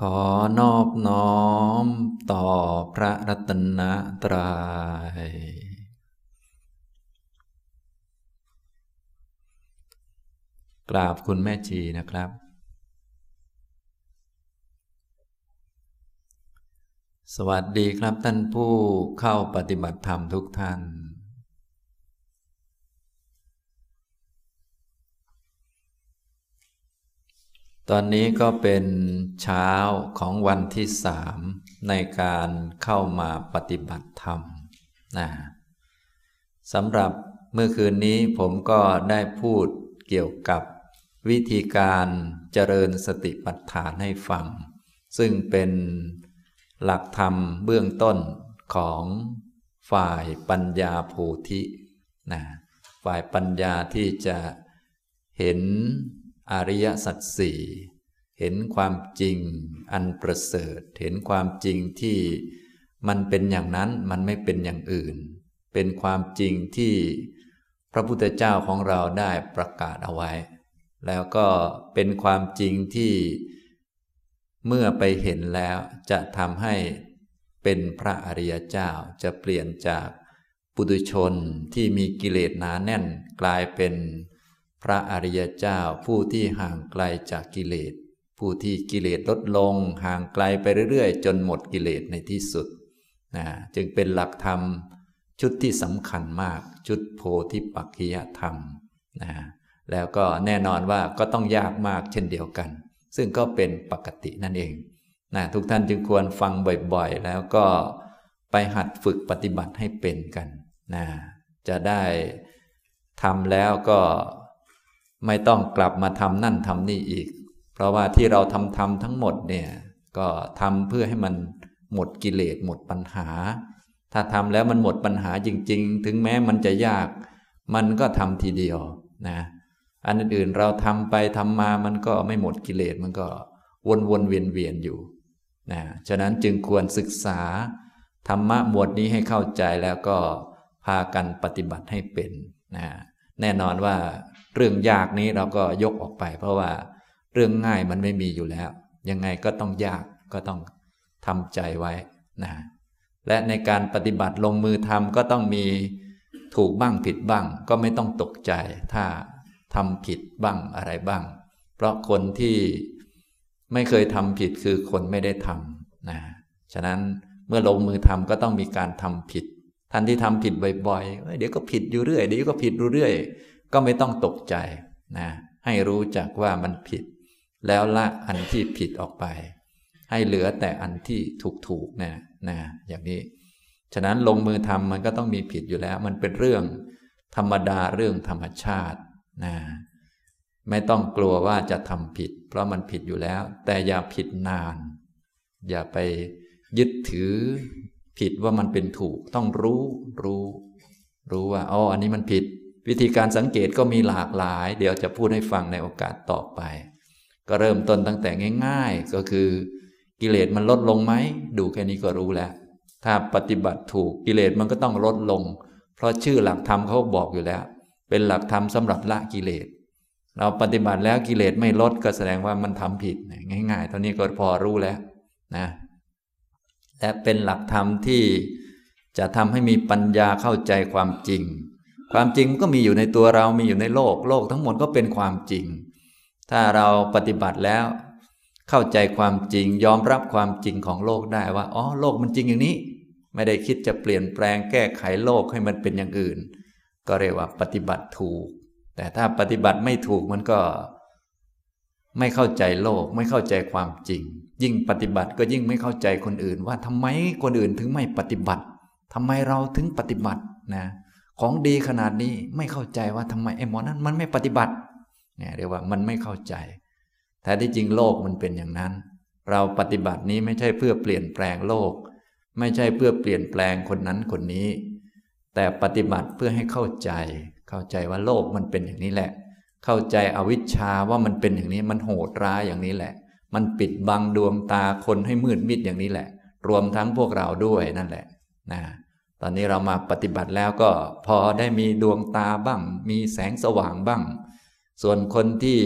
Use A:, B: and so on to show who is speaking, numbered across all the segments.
A: ขอนอบน้อมต่อพระรัตนตรยัย กราบคุณแม่ชีนะครับ สวัสดีครับท่านผู้เข้าปฏิบัติธรรมทุกท่าน ตอนนี้ก็เป็นเช้าของวันที่สามในการเข้ามาปฏิบัติธรรมนะสำหรับเมื่อคืนนี้ผมก็ได้พูดเกี่ยวกับวิธีการเจริญสติปัฏฐานให้ฟัง ซึ่งเป็นหลักธรรมเบื้องต้นของฝ่ายปัญญาโพธินะฝ่ายปัญญาที่จะเห็น อริยสัจสี่เห็นความจริงอันประเสริฐ เห็นความจริงที่มันเป็นอย่างนั้นมันไม่เป็นอย่างอื่น เป็นความจริงที่พระพุทธเจ้าของเราได้ประกาศเอาไว้ แล้วก็เป็นความจริงที่เมื่อไปเห็นแล้วจะทำให้เป็นพระอริยเจ้าจะเปลี่ยนจากปุถุชนที่มีกิเลสหนาแน่นกลายเป็น พระอริยเจ้าผู้ที่ห่างไกลจากกิเลส ผู้ที่กิเลสลดลง ห่างไกลไปเรื่อยๆ จนหมดกิเลสในที่สุดนะจึงเป็นหลักธรรมชุดที่สำคัญมากชุดโพธิปักขิยธรรมนะแล้วก็แน่นอนว่าก็ต้องยากมากเช่นเดียวกัน ซึ่งก็เป็นปกตินั่นเองนะทุกท่านจึงควรฟังบ่อยๆ แล้วก็ไปหัดฝึกปฏิบัติให้เป็นกันนะจะได้ทำแล้วก็ ไม่ต้องกลับมาทำนั่นทำนี่อีก เพราะว่าที่เราทำทำทั้งหมดเนี่ยก็ทำเพื่อให้มันหมดกิเลสหมดปัญหา ถ้าทำแล้วมันหมดปัญหาจริง ๆ ถึงแม้มันจะยาก มันก็ทำทีเดียวนะอันอื่นๆเราทำไปทำมามันก็ไม่หมดกิเลสมันก็วนๆเวียนๆอยู่นะฉะนั้นจึงควรศึกษา ธรรมะหมวดนี้ให้เข้าใจแล้วก็พากันปฏิบัติให้เป็นนะแน่นอนว่า เรื่องยากนี้เราก็ยกออกไป เพราะว่าเรื่องง่ายมันไม่มีอยู่แล้ว ยังไงก็ต้องยากก็ต้องทำใจไว้นะและในการปฏิบัติลงมือทำก็ต้องมีถูกบ้างผิดบ้าง ก็ไม่ต้องตกใจ ถ้าทำผิดบ้างอะไรบ้าง เพราะคนที่ไม่เคยทำผิดคือคนไม่ได้ทำนะฉะนั้นเมื่อลงมือทำก็ต้องมีการทำผิดท่านที่ทำผิดบ่อยๆเดี๋ยวก็ผิดอยู่เรื่อยเดี๋ยวก็ผิดอยู่เรื่อย ก็ไม่ต้องตกใจนะให้รู้จักว่ามันผิด แล้วละอันที่ผิดออกไป ให้เหลือแต่อันที่ถูกๆนะนะอย่างนี้ ฉะนั้นลงมือทำมันก็ต้องมีผิดอยู่แล้ว มันเป็นเรื่องธรรมดาเรื่องธรรมชาตินะไม่ต้องกลัวว่าจะทำผิด เพราะมันผิดอยู่แล้ว แต่อย่าผิดนาน อย่าไปยึดถือ ผิดว่ามันเป็นถูก ต้องรู้รู้ รู้ว่าอ๋ออันนี้มันผิด วิธีการสังเกตก็มีหลากหลาย เดี๋ยวจะพูดให้ฟังในโอกาสต่อไป ก็เริ่มต้นตั้งแต่ง่าย ๆ ก็คือกิเลสมันลดลงไหม ดูแค่นี้ก็รู้แล้ว ถ้าปฏิบัติถูกกิเลสมันก็ต้องลดลง เพราะชื่อหลักธรรมเขาบอกอยู่แล้ว เป็นหลักธรรมสำหรับละกิเลส เราปฏิบัติแล้วกิเลสไม่ลดก็แสดงว่ามันทำผิดง่ายๆเท่านี้ก็พอรู้แล้วนะและเป็นหลักธรรมที่จะทำให้มีปัญญาเข้าใจความจริง ความจริงก็มีอยู่ในตัวเรามีอยู่ในโลก โลกทั้งหมดก็เป็นความจริง ถ้าเราปฏิบัติแล้ว เข้าใจความจริงยอมรับความจริงของโลกได้ว่าอ๋อโลกมันจริงอย่างนี้ ไม่ได้คิดจะเปลี่ยนแปลงแก้ไขโลกให้มันเป็นอย่างอื่น ก็เรียกว่าปฏิบัติถูก แต่ถ้าปฏิบัติไม่ถูกมันก็ ไม่เข้าใจโลก ไม่เข้าใจความจริง ยิ่งปฏิบัติก็ยิ่งไม่เข้าใจคนอื่น ว่าทำไมคนอื่นถึงไม่ปฏิบัติทำไมเราถึงปฏิบัตินะ ของดีขนาดนี้ไม่เข้าใจว่าทำไมไอ้หมอนั้นมันไม่ปฏิบัติเนี่ยเรียกว่ามันไม่เข้าใจ แต่ที่จริงโลกมันเป็นอย่างนั้น เราปฏิบัตินี้ไม่ใช่เพื่อเปลี่ยนแปลงโลก ไม่ใช่เพื่อเปลี่ยนแปลงคนนั้นคนนี้ แต่ปฏิบัติเพื่อให้เข้าใจ เข้าใจว่าโลกมันเป็นอย่างนี้แหละ เข้าใจอวิชชาว่ามันเป็นอย่างนี้มันโหดร้ายอย่างนี้แหละ มันปิดบังดวงตาคนให้มืดมิดอย่างนี้แหละ รวมทั้งพวกเราด้วยนั่นแหละนะ อนนี้เรามาปฏิบัติแล้วก็พอได้มีดวงตาบ้าง มีแสงสว่างบ้าง ส่วนคนที่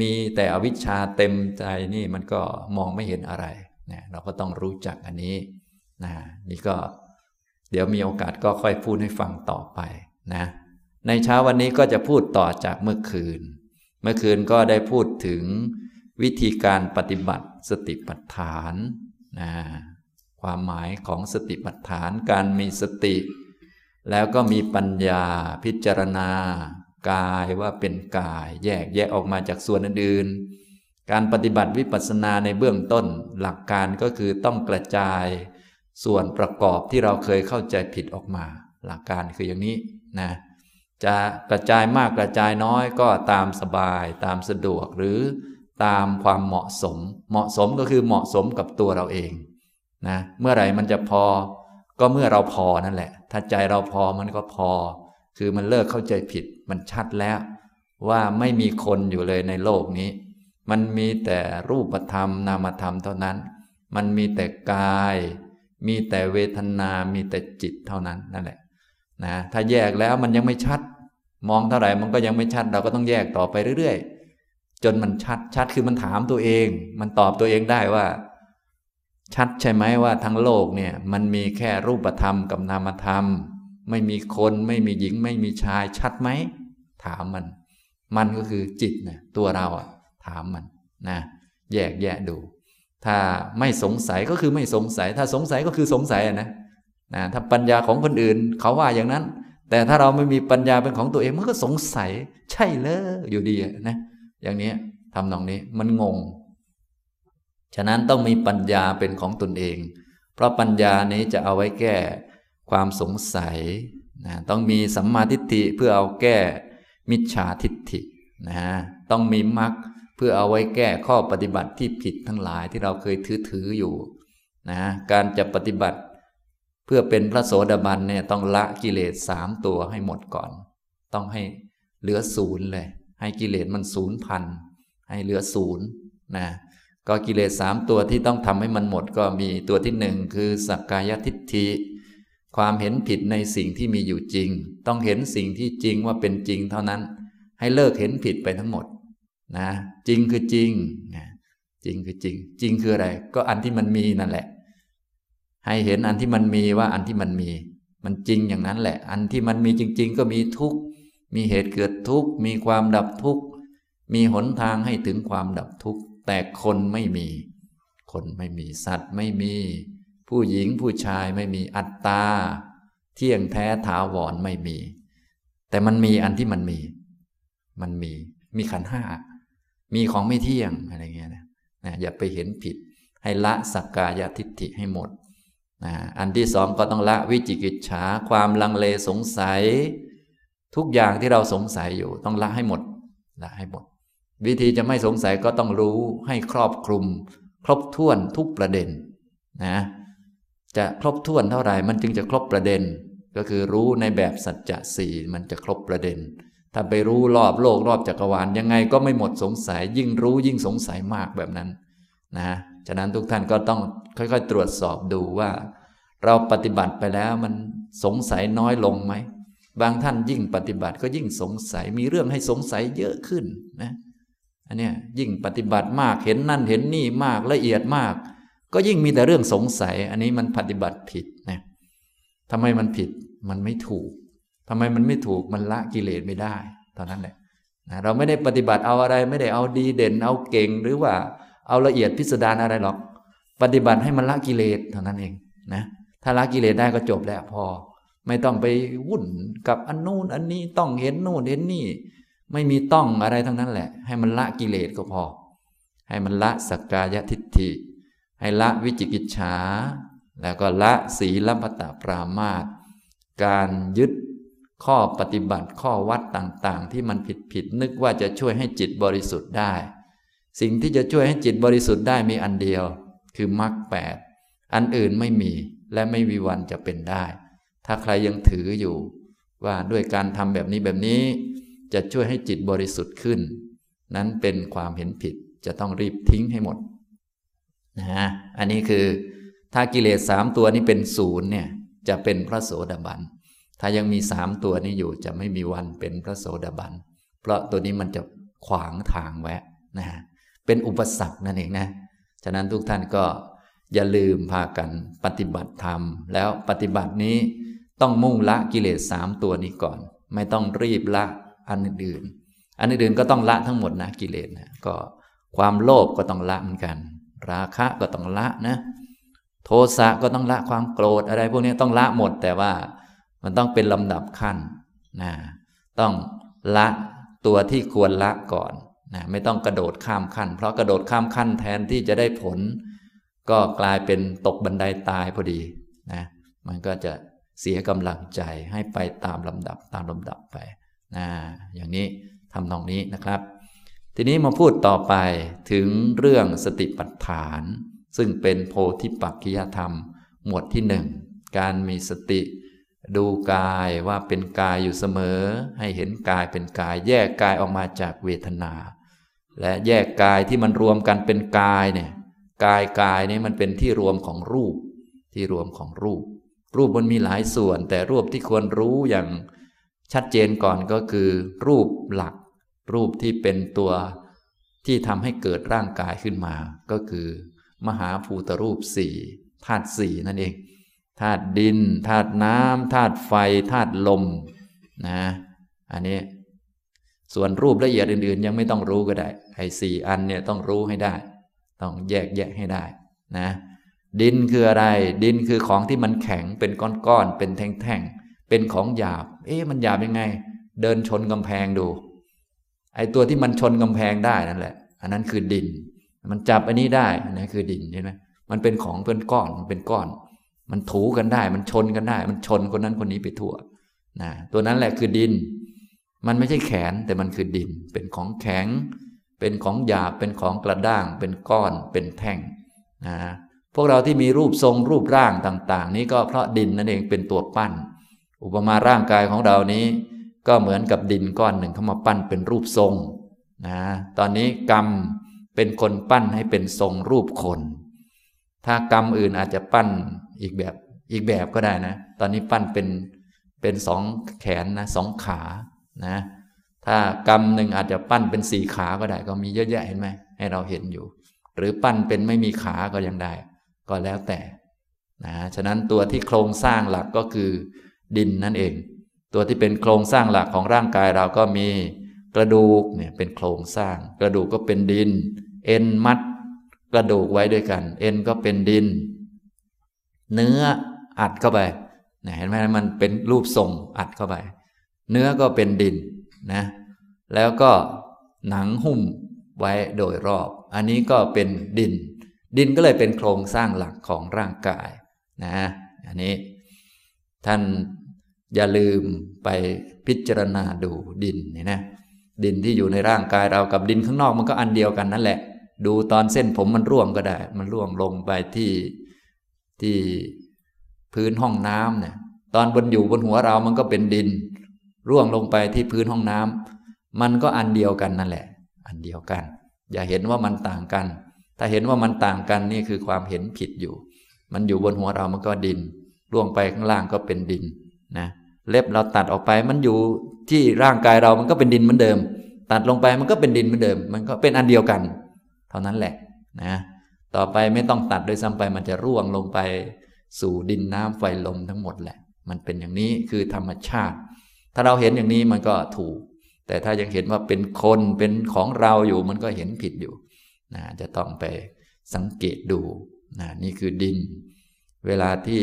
A: มีแต่อวิชชาเต็มใจนี่มันก็มองไม่เห็นอะไรนะเราก็ต้องรู้จักอันนี้นะนี่ก็เดี๋ยวมีโอกาสก็ค่อยพูดให้ฟังต่อไปนะในเช้าวันนี้ก็จะพูดต่อจากเมื่อคืน เมื่อคืนก็ได้พูดถึงวิธีการปฏิบัติสติปัฏฐานนะ ความหมายของสติปัฏฐานการมีสติ แล้วก็มีปัญญาพิจารณา กายว่าเป็นกาย แยกแยกออกมาจากส่วนอื่นๆการปฏิบัติวิปัสสนาในเบื้องต้น หลักการก็คือต้องกระจาย ส่วนประกอบที่เราเคยเข้าใจผิดออกมา หลักการคืออย่างนี้นะจะกระจายมากกระจายน้อยก็ตามสบายตามสะดวกหรือตามความเหมาะสม เหมาะสมก็คือเหมาะสมกับตัวเราเอง นะเมื่อไหร่มันจะพอ ก็เมื่อเราพอนั่นแหละ ถ้าใจเราพอมันก็พอ คือมันเลิกเข้าใจผิด มันชัดแล้ว ว่าไม่มีคนอยู่เลยในโลกนี้ มันมีแต่รูปธรรมนามธรรมเท่านั้น มันมีแต่กาย มีแต่เวทนา มีแต่จิตเท่านั้นนั่นแหละนะถ้าแยกแล้วมันยังไม่ชัด มองเท่าไหร่มันก็ยังไม่ชัด เราก็ต้องแยกต่อไปเรื่อยๆ จนมันชัดชัดคือมันถามตัวเอง มันตอบตัวเองได้ว่า ชัดใช่ไหมว่าทั้งโลกเนี่ยมันมีแค่รูปธรรมกับนามธรรม ไม่มีคนไม่มีหญิงไม่มีชายชัดไหม ถามมัน มันก็คือจิตนะตัวเราอะถามมันนะแยกแยะดู ถ้าไม่สงสัยก็คือไม่สงสัย ถ้าสงสัยก็คือสงสัยนะนะถ้าปัญญาของคนอื่นเขาว่าอย่างนั้น แต่ถ้าเราไม่มีปัญญาเป็นของตัวเองมันก็สงสัย ใช่เลยอยู่ดีนะอย่างนี้ทำนองนี้มันงง ฉะนั้นต้องมีปัญญาเป็นของตนเอง เพราะปัญญานี้จะเอาไว้แก้ความสงสัยนะต้องมีสัมมาทิฏฐิเพื่อเอาแก้มิจฉาทิฏฐินะต้องมีมรรคเพื่อเอาไว้แก้ข้อปฏิบัติที่ผิดทั้งหลายที่เราเคยถือถืออยู่นะการจะปฏิบัติเพื่อเป็นพระโสดาบันเนี่ยต้องละกิเลสสามตัวให้หมดก่อน ต้องให้เหลือศูนย์เลย ให้กิเลสมันศูนย์พันให้เหลือศูนย์นะ ก็กิเลสสามตัวที่ต้องทำให้มันหมดก็มีตัวที่หนึ่งคือสักกายทิฏฐิความเห็นผิดในสิ่งที่มีอยู่จริง ต้องเห็นสิ่งที่จริงว่าเป็นจริงเท่านั้น ให้เลิกเห็นผิดไปทั้งหมดนะจริงคือจริงนะจริงคือจริง จริงคืออะไร ก็อันที่มันมีนั่นแหละ ให้เห็นอันที่มันมีว่าอันที่มันมี มันจริงอย่างนั้นแหละ อันที่มันมีจริง ๆ ก็มีทุกข์มีเหตุเกิดทุกข์มีความดับทุกข์มีหนทางให้ถึงความดับทุกข์ แต่คนไม่มี คนไม่มีสัตว์ไม่มี ผู้หญิงผู้ชายไม่มีอัตตา เที่ยงแท้ถาวรไม่มี แต่มันมีอันที่มันมี มันมี มีขันห้า มีของไม่เที่ยงอะไรเงี้ยนะอย่าไปเห็นผิด ให้ละสักกายทิฏฐิให้หมดนะอันที่สองก็ต้องละวิจิกิจฉาความลังเลสงสัย ทุกอย่างที่เราสงสัยอยู่ ต้องละให้หมดละให้หมด วิธีจะไม่สงสัยก็ต้องรู้ให้ครอบคลุม ครบถ้วนทุกประเด็นนะจะครบถ้วนเท่าไหร่มันจึงจะครบประเด็น ก็คือรู้ในแบบสัจจะสี่มันจะครบประเด็น ถ้าไปรู้รอบโลกรอบจักรวาลยังไงก็ไม่หมดสงสัย ยิ่งรู้ยิ่งสงสัยมากแบบนั้นนะฉะนั้นทุกท่านก็ต้องค่อยๆ ตรวจสอบดูว่า เราปฏิบัติไปแล้วมันสงสัยน้อยลงไหมบางท่านยิ่งปฏิบัติก็ยิ่งสงสัยมีเรื่องให้สงสัยเยอะขึ้นนะ อันนี้ยิ่งปฏิบัติมากเห็นนั่นเห็นนี่มากละเอียดมาก ก็ยิ่งมีแต่เรื่องสงสัย อันนี้มันปฏิบัติผิดนะทำไมมันผิดมันไม่ถูกทำไมมันไม่ถูกมันละกิเลสไม่ได้ตอนนั้นแหละนะเราไม่ได้ปฏิบัติเอาอะไร ไม่ได้เอาดีเด่น เอาเก่งหรือว่าเอาละเอียดพิสดารอะไรหรอก ปฏิบัติให้มันละกิเลสเท่านั้นเองนะถ้าละกิเลสได้ก็จบแล้วพอ ไม่ต้องไปวุ่นกับอันนู้นอันนี้ต้องเห็นนู่นเห็นนี่ ไม่มีต้องอะไรทั้งนั้นแหละ ให้มันละกิเลสก็พอ ให้มันละสักกายทิฏฐิ ให้ละวิจิกิจฉา แล้วก็ละศีลปตะปรามาตการยึดข้อปฏิบัติข้อวัดต่างๆ ที่มันผิดผิดนึกว่าจะช่วยให้จิตบริสุทธิ์ได้ สิ่งที่จะช่วยให้จิตบริสุทธิ์ได้มีอันเดียว คือมรรคแปดอันอื่นไม่มีและไม่มีวันจะเป็นได้ ถ้าใครยังถืออยู่ ว่าด้วยการทำแบบนี้แบบนี้ จะช่วยให้จิตบริสุทธิ์ขึ้น นั้นเป็นความเห็นผิดจะต้องรีบทิ้งให้หมดนะฮะอันนี้คือถ้ากิเลสสามตัวนี้เป็นศูนย์เนี่ยจะเป็นพระโสดาบัน ถ้ายังมีสามตัวนี้อยู่จะไม่มีวันเป็นพระโสดาบัน เพราะตัวนี้มันจะขวางทางแวะนะเป็นอุปสรรคนั่นเองนะ ฉะนั้นทุกท่านก็อย่าลืมพากันปฏิบัติธรรม แล้วปฏิบัตินี้ต้องมุ่งละกิเลสสามตัวนี้ก่อน ไม่ต้องรีบละ อันอื่นอันอื่นก็ต้องละทั้งหมดนะกิเลสนะก็ความโลภก็ต้องละเหมือนกัน ราคะก็ต้องละนะ โทสะก็ต้องละความโกรธอะไร พวกนี้ต้องละหมดแต่ว่ามันต้องเป็นลำดับขั้นนะต้องละตัวที่ควรละก่อนนะไม่ต้องกระโดดข้ามขั้น เพราะกระโดดข้ามขั้นแทนที่จะได้ผล ก็กลายเป็นตกบันไดาตายพอดีนะมันก็จะเสียกำลังใจให้ไปตามลำดับตามลำดับไป นะอย่างนี้ทำตรงนี้นะครับ ทีนี้มาพูดต่อไปถึงเรื่องสติปัฏฐาน ซึ่งเป็นโพธิปักขิยธรรม หมวดที่หนึ่งการมีสติดูกายว่าเป็นกายอยู่เสมอ ให้เห็นกายเป็นกาย แยกกายออกมาจากเวทนา และแยกกายที่มันรวมกันเป็นกายเนี่ยกายกายนี่มันเป็นที่รวมของรูป ที่รวมของรูป รูปมันมีหลายส่วน แต่รูปที่ควรรู้อย่าง ชัดเจนก่อนก็คือรูปหลัก รูปที่เป็นตัวที่ทำให้เกิดร่างกายขึ้นมา ก็คือ มหาภูตรูปสี่ธาตุสี่นั่นเองธาตุดินธาตุน้ำธาตุไฟธาตุลมนะอันนี้ ส่วนรูปละเอียดอื่น ๆ ยังไม่ต้องรู้ก็ได้ไอ้สี่อันเนี่ยต้องรู้ให้ได้ ต้องแยกแยะให้ได้นะดินคืออะไร ดินคือของที่มันแข็งเป็นก้อนๆเป็นแท่งๆ เป็นของหยาบ เอ๊ะมันหยาบยังไง เดินชนกำแพงดู ไอ้ตัวที่มันชนกำแพงได้นั่นแหละ อันนั้นคือดิน มันจับอันนี้ได้อันนี้คือดินเห็นไหมมันเป็นของเป็นก้อนมันเป็นก้อน มันถูกันได้ มันชนกันได้ มันชนคนนั้นคนนี้ไปทั่วนะตัวนั้นแหละคือดิน มันไม่ใช่แขนแต่มันคือดิน เป็นของแข็ง เป็นของหยาบ เป็นของกระด้าง เป็นก้อน เป็นแท่งนะพวกเราที่มีรูปทรงรูปร่างต่าง ๆ นี้ก็เพราะดินนั่นเองเป็นตัวปั้น อุปมาร่างกายของเรานี้ ก็เหมือนกับดินก้อนหนึ่งเข้ามาปั้นเป็นรูปทรงนะตอนนี้กรรมเป็นคนปั้นให้เป็นทรงรูปคน ถ้ากรรมอื่นอาจจะปั้นอีกแบบอีกแบบก็ได้นะ ตอนนี้ปั้นเป็นเป็นสองแขนนะสองขานะ ถ้ากรรมหนึ่งอาจจะปั้นเป็นสี่ขาก็ได้ ก็มีเยอะแยะเห็นไหมให้เราเห็นอยู่ หรือปั้นเป็นไม่มีขาก็ยังได้ ก็แล้วแต่นะฉะนั้นตัวที่โครงสร้างหลักก็คือ ดินนั่นเอง ตัวที่เป็นโครงสร้างหลักของร่างกายเราก็มีกระดูกเนี่ยเป็นโครงสร้าง กระดูกก็เป็นดิน เอ็นมัด กระดูกไว้ด้วยกัน เอ็นก็เป็นดิน เนื้ออัดเข้าไปนะเห็นไหมมันเป็นรูปทรงอัดเข้าไป เนื้อก็เป็นดินนะแล้วก็หนังหุ้มไว้โดยรอบ อันนี้ก็เป็นดิน ดินก็เลยเป็นโครงสร้างหลักของร่างกายนะอันนี้ ท่าน อย่าลืมไปพิจารณาดูดินนี่นะดินที่อยู่ในร่างกายเรากับดินข้างนอกมันก็อันเดียวกันนั่นแหละ ดูตอนเส้นผมมันร่วงก็ได้ มันร่วงลงไปที่ที่พื้นห้องน้ำเนี่ยตอนบนอยู่บนหัวเรามันก็เป็นดิน ร่วงลงไปที่พื้นห้องน้ำมันก็อันเดียวกันนั่นแหละ อันเดียวกัน อย่าเห็นว่ามันต่างกัน ถ้าเห็นว่ามันต่างกันนี่คือความเห็นผิดอยู่ มันอยู่บนหัวเรามันก็ดิน ร่วงไปข้างล่างก็เป็นดินนะ เล็บเราตัดออกไปมันอยู่ที่ร่างกายเรามันก็เป็นดินเหมือนเดิม ตัดลงไปมันก็เป็นดินเหมือนเดิม มันก็เป็นอันเดียวกัน เท่านั้นแหละนะต่อไปไม่ต้องตัดโดยซ้ำไปมันจะร่วงลงไปสู่ดินน้ำไฟลมทั้งหมดแหละ มันเป็นอย่างนี้คือธรรมชาติ ถ้าเราเห็นอย่างนี้มันก็ถูก แต่ถ้ายังเห็นว่าเป็นคนเป็นของเราอยู่มันก็เห็นผิดอยู่นะจะต้องไปสังเกตดูนะนี่คือดิน เวลาที่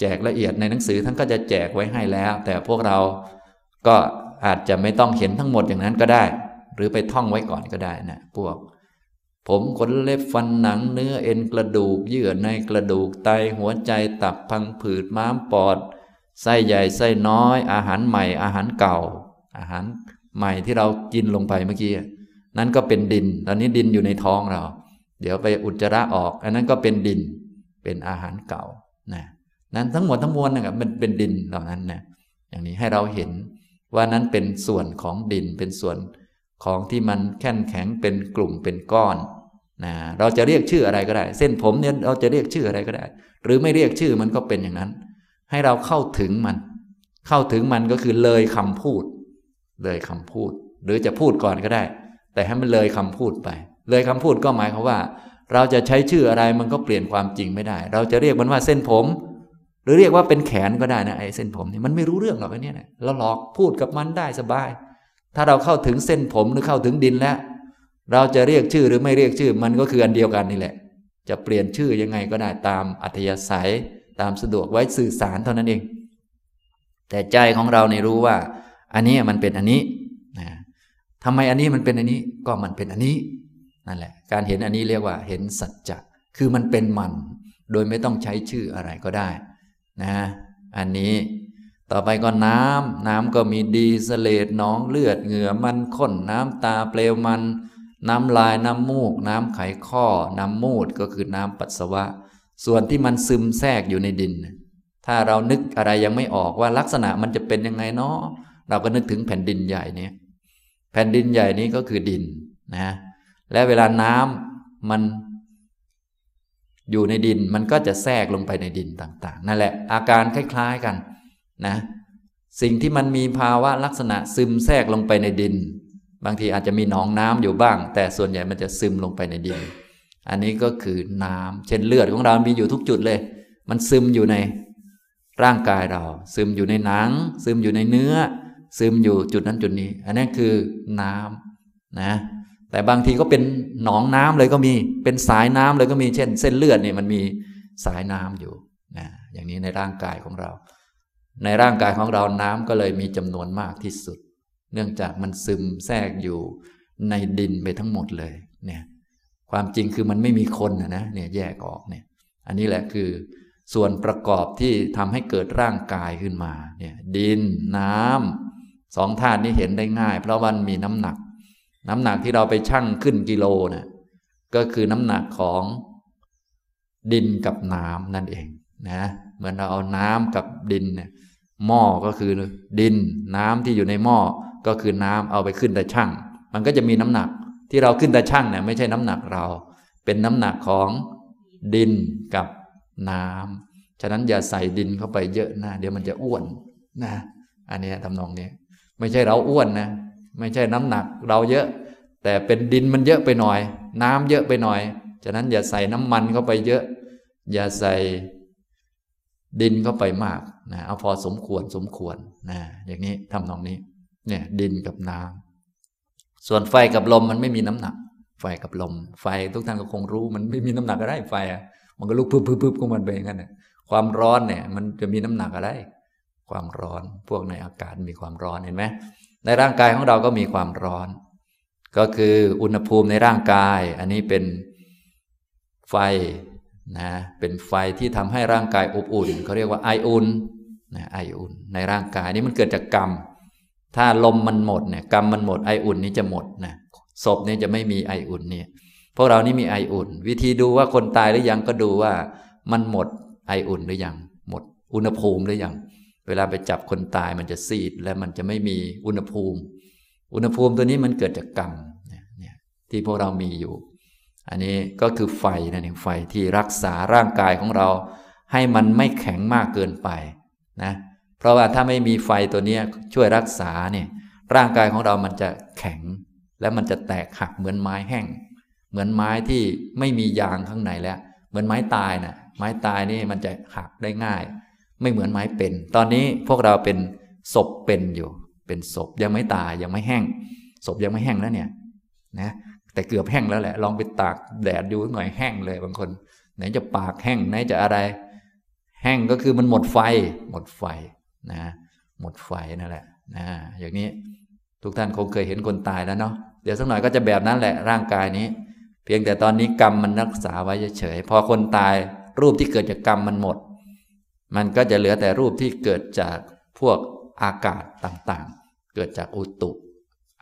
A: แจกละเอียดในหนังสือท่านก็จะแจกไว้ให้แล้ว แต่พวกเราก็อาจจะไม่ต้องเห็นทั้งหมดอย่างนั้นก็ได้ หรือไปท่องไว้ก่อนก็ได้นะพวก ผมขนเล็บฟันหนังเนื้อเอ็นกระดูก เยื่อในกระดูกไตหัวใจตับพังผืดม้ามปอดไส้ใหญ่ไส้น้อย อาหารใหม่อาหารเก่า อาหารใหม่ที่เรากินลงไปเมื่อกี้นั่นก็เป็นดิน ตอนนี้ดินอยู่ในท้องเรา เดี๋ยวไปอุจจาระออก อันนั้นก็เป็นดิน เป็นอาหารเก่านะนั้นทั้งหมดทั้งมวลนะครับมันเป็นดินเหล่านั้นนะอย่างนี้ให้เราเห็นว่านั้นเป็นส่วนของดินเป็นส่วนของที่มันแข็งแข็งเป็นกลุ่มเป็นก้อนนะเราจะเรียกชื่ออะไรก็ได้ เส้นผมเนี่ยเราจะเรียกชื่ออะไรก็ได้ หรือไม่เรียกชื่อมันก็เป็นอย่างนั้น ให้เราเข้าถึงมัน เข้าถึงมันก็คือเลยคำพูด เลยคำพูด หรือจะพูดก่อนก็ได้ แต่ให้มันเลยคำพูดไป เลยคำพูดก็หมายความว่า เราจะใช้ชื่ออะไรมันก็เปลี่ยนความจริงไม่ได้ เราจะเรียกมันว่าเส้นผม หรือเรียกว่าเป็นแขนก็ได้นะไอ้เส้นผมนี่มันไม่รู้เรื่องหรอกไอ้นี่นะเราหลอกพูดกับมันได้สบาย ถ้าเราเข้าถึงเส้นผมหรือเข้าถึงดินแล้ว เราจะเรียกชื่อหรือไม่เรียกชื่อ มันก็คืออันเดียวกันนี่แหละ จะเปลี่ยนชื่อยังไงก็ได้ตามอัธยาศัย ตามสะดวกไว้สื่อสารเท่านั้นเอง แต่ใจของเราเนี่รู้ว่า อันนี้มันเป็นอันนี้นะทำไมอันนี้มันเป็นอันนี้ก็มันเป็นอันนี้ นั่นแหละ การเห็นอันนี้เรียกว่าเห็นสัจจะคือมันเป็นมัน โดยไม่ต้องใช้ชื่ออะไรก็ได้นะอันนี้ต่อไปก็น้ำน้ำก็มีดีสเลดน้องเลือดเหงื่อมันข้นน้ำตาเปลวมัน น้ำลายน้ำมูก น้ำไขข้อ น้ำมูดก็คือน้ำปัสสาวะ ส่วนที่มันซึมแทรกอยู่ในดิน ถ้าเรานึกอะไรยังไม่ออกว่าลักษณะมันจะเป็นยังไงเนาะเราก็นึกถึงแผ่นดินใหญ่นี้แผ่นดินใหญ่นี้ก็คือดินนะ และเวลาน้ำมันอยู่ในดินมันก็จะแทรกลงไปในดินต่าง ๆ นั่นแหละ อาการคล้าย ๆกันนะสิ่งที่มันมีภาวะลักษณะซึมแทรกลงไปในดิน บางทีอาจจะมีหนองน้ำอยู่บ้าง แต่ส่วนใหญ่มันจะซึมลงไปในดิน อันนี้ก็คือน้ำเช่นเลือดของเรา มีอยู่ทุกจุดเลย มันซึมอยู่ในร่างกายเรา ซึมอยู่ในหนัง ซึมอยู่ในเนื้อ ซึมอยู่จุดนั้นจุดนี้ อันนี้คือน้ำนะ แต่บางทีก็เป็นหนองน้ำเลยก็มีเป็นสายน้ำเลยก็มีเช่น เส้นเลือดเนี่ยมันมีสายน้ำอยู่นะอย่างนี้ในร่างกายของเรา ในร่างกายของเราน้ำก็เลยมีจำนวนมากที่สุด เนื่องจากมันซึมแทรกอยู่ในดินไปทั้งหมดเลยเนี่ยความจริงคือมันไม่มีคนนะเนี่ยแยกออกเนี่ยอันนี้แหละคือส่วนประกอบที่ทำให้เกิดร่างกายขึ้นมาเนี่ยดินน้ำสองธาตุนี้เห็นได้ง่าย เพราะมันมีน้ำหนัก น้ำหนักที่เราไปชั่งขึ้นกิโลนะ่ะก็คือน้ำหนักของดินกับน้ำนั่นเองนะเหมือนเราเอาน้ำกับดินเนี่ยหม้อก็คือดินน้ำที่อยู่ในหม้อก็คือน้ำเอาไปขึ้นแต่ชั่ง มันก็จะมีน้ำหนักที่เราขึ้นแต่ชั่งเนี่ยไม่ใช่น้ำหนักเรา เป็นน้ำหนักของดินกับน้ำฉะนั้นอย่าใส่ดินเข้าไปเยอะนะเดี๋ยวมันจะอ้วนนะ อันนี้ทำนองนี้ ไม่ใช่เราอ้วนนะ ไม่ใช่น้ำหนักเราเยอะ แต่เป็นดินมันเยอะไปหน่อย น้ำเยอะไปหน่อย ฉะนั้นอย่าใส่น้ำมันเข้าไปเยอะ อย่าใส่ดินเข้าไปมากนะเอาพอสมควรสมควรนะอย่างนี้ทำนองนี้ เนี่ย ดินกับน้ำส่วนไฟกับลมมันไม่มีน้ำหนัก ไฟกับลม ไฟทุกท่านก็คงรู้มันไม่มีน้ำหนักอะไรไฟอะมันก็ลุกพึบพึบพึบของมันไปอย่างนั้นความร้อนเนี่ย มันจะมีน้ำหนักอะไร ความร้อนพวกในอากาศมีความร้อนเห็นไหมในร่างกายของเราก็มีความร้อน ก็คืออุณหภูมิในร่างกาย อันนี้เป็นไฟนะเป็นไฟที่ทำให้ร่างกายอบอุ่นเขาเรียกว่าไออุ่นนะไออุ่นในร่างกายนี้มันเกิดจากกรรม ถ้าลมมันหมดเนี่ยกรรมมันหมดไออุ่นนี้จะหมดนะศพนี่จะไม่มีไออุ่นเนี่ยพวกเรานี่มีไออุ่น วิธีดูว่าคนตายหรือยังก็ดูว่ามันหมดไออุ่นหรือยังหมดอุณหภูมิหรือยังเวลาไปจับคนตายมันจะซีดและมันจะไม่มีอุณหภูมิ อุณหภูมิตัวนี้มันเกิดจากกรรมเนี่ยที่พวกเรามีอยู่ อันนี้ก็คือไฟนั่นเองไฟที่รักษาร่างกายของเรา ให้มันไม่แข็งมากเกินไปนะเพราะว่าถ้าไม่มีไฟตัวนี้ช่วยรักษาเนี่ยร่างกายของเรามันจะแข็ง และมันจะแตกหักเหมือนไม้แห้ง เหมือนไม้ที่ไม่มียางข้างในแล้ว เหมือนไม้ตายนะ่ะไม้ตายนี่มันจะหักได้ง่าย ไม่เหมือนไม้เป็น ตอนนี้พวกเราเป็นศพเป็นอยู่ เป็นศพยังไม่ตายยังไม่แห้ง ศพยังไม่แห้งแล้วเนี่ยนะแต่เกือบแห้งแล้วแหละ ลองไปตากแดดดูหน่อยแห้งเลยบางคน ไหนจะปากแห้งไหนจะอะไร แห้งก็คือมันหมดไฟ หมดไฟนะหมดไฟนั่นแหละนะอย่างนี้ทุกท่านคงเคยเห็นคนตายแล้วเนาะเดี๋ยวสักหน่อยก็จะแบบนั้นแหละร่างกายนี้ เพียงแต่ตอนนี้กรรมมันรักษาไว้เฉยพอคนตายรูปที่เกิดจากกรรมมันหมด มันก็จะเหลือแต่รูปที่เกิดจากพวก อากาศต่างๆ เกิดจากอุตุ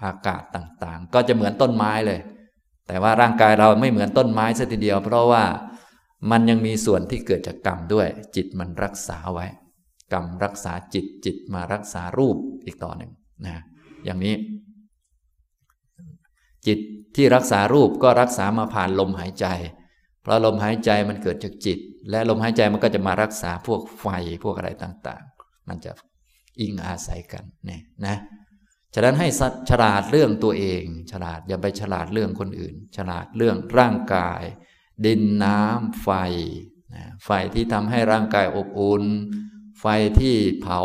A: อากาศต่างๆ ก็จะเหมือนต้นไม้เลย แต่ว่าร่างกายเราไม่เหมือนต้นไม้สัทีเดียว เพราะว่ามันยังมีส่วนที่เกิดจากกรรมด้วย จิตมันรักษาไว้ กรรมรักษาจิตจิตมารักษารูปอีกต่อหนึ่งนะอย่างนี้ จิตที่รักษารูปก็รักษามาผ่านลมหายใจ เพราะลมหายใจมันเกิดจากจิต และลมหายใจมันก็จะมารักษาพวกไฟพวกอะไรต่างๆ มันจะ อิงอาศัยกันเนี่ยนะฉะนั้นให้ฉลาดเรื่องตัวเอง ฉลาดอย่าไปฉลาดเรื่องคนอื่น ฉลาดเรื่องร่างกาย ดินน้ำไฟไฟที่ทำให้ร่างกายอบอุ่นไฟที่เผา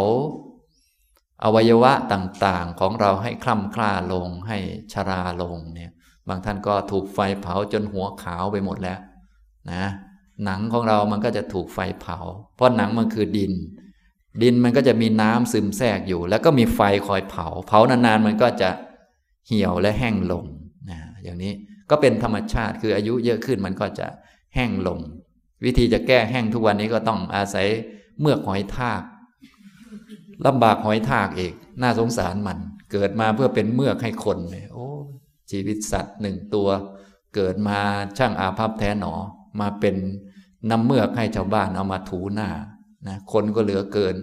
A: อวัยวะต่างๆของเราให้คล่ำคล้าลงให้ชราลงเนี่ยบางท่านก็ถูกไฟเผาจนหัวขาวไปหมดแล้วนะหนังของเรามันก็จะถูกไฟเผา เพราะหนังมันคือดิน ดินมันก็จะมีน้ำซึมแทรกอยู่ แล้วก็มีไฟคอยเผา เผานานๆมันก็จะเหี่ยวและแห้งลงนะอย่างนี้ก็เป็นธรรมชาติคืออายุเยอะขึ้นมันก็จะแห้งลง วิธีจะแก้แห้งทุกวันนี้ก็ต้องอาศัยเมือกหอยทากลำบากหอยทากเอกน่าสงสารมัน เกิดมาเพื่อเป็นเมือกให้คนเนี่ยโอ้ชีวิตสัตว์หนึ่งตัว เกิดมาช่างอาภัพแท้หนอมาเป็นน้ำเมือกให้ชาวบ้านเอามาถูหน้า นะคนก็เหลือเกิน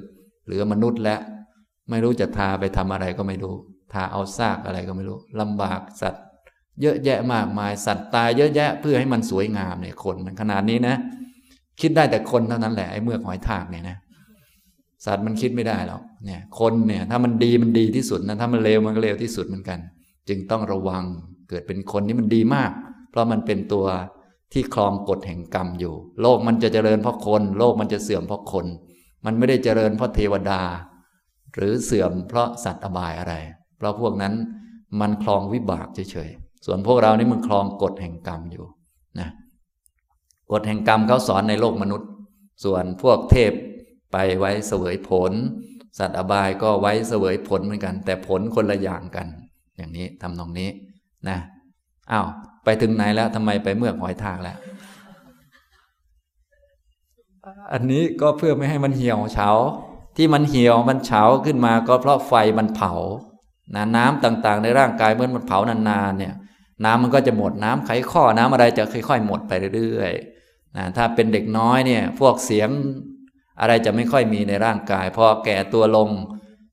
A: เหลือมนุษย์แล้วไม่รู้จะทาไปทำอะไรก็ไม่รู้ ทาเอาซากอะไรก็ไม่รู้ลำบากสัตว์ เยอะแยะมากมายสัตว์ตายเยอะแยะเพื่อให้มันสวยงามเนี่ยคนมันขนาดนี้นะ คิดได้แต่คนเท่านั้นแหละไอ้เมือกหอยทากเนี่ยนะสัตว์มันคิดไม่ได้หรอกเนี่ย คนเนี่ย ถ้ามันดีมันดีที่สุดนะถ้ามันเลวมันก็เลวที่สุดเหมือนกัน จึงต้องระวังเกิดเป็นคนนี่มันดีมาก เพราะมันเป็นตัว ที่คลองกฎแห่งกรรมอยู่ โลกมันจะเจริญเพราะคน โลกมันจะเสื่อมเพราะคน มันไม่ได้เจริญเพราะเทวดา หรือเสื่อมเพราะสัตว์อบายอะไร เพราะพวกนั้นมันคลองวิบากเฉยๆส่วนพวกเรานี่มันคลองกฎแห่งกรรมอยู่นะกฎแห่งกรรมเขาสอนในโลกมนุษย์ ส่วนพวกเทพไปไว้เสวยผล สัตว์อบายก็ไว้เสวยผลเหมือนกัน แต่ผลคนละอย่างกัน อย่างนี้ทำนองนี้นะอ้าว ไปถึงไหนแล้วทำไมไปเมือกหอยทากแล้ว อันนี้ก็เพื่อไม่ให้มันเหี่ยวเฉาที่มันเหี่ยวมันเฉาขึ้นมาก็เพราะไฟมันเผานะน้ำต่างๆ ในร่างกายเมื่อมันเผานานๆเนี่ย น้ำมันก็จะหมดน้ำไขข้อน้ำอะไรจะค่อยๆหมดไปเรื่อยๆนะถ้าเป็นเด็กน้อยเนี่ย พวกเสียงอะไรจะไม่ค่อยมีในร่างกาย พอแก่ตัวลง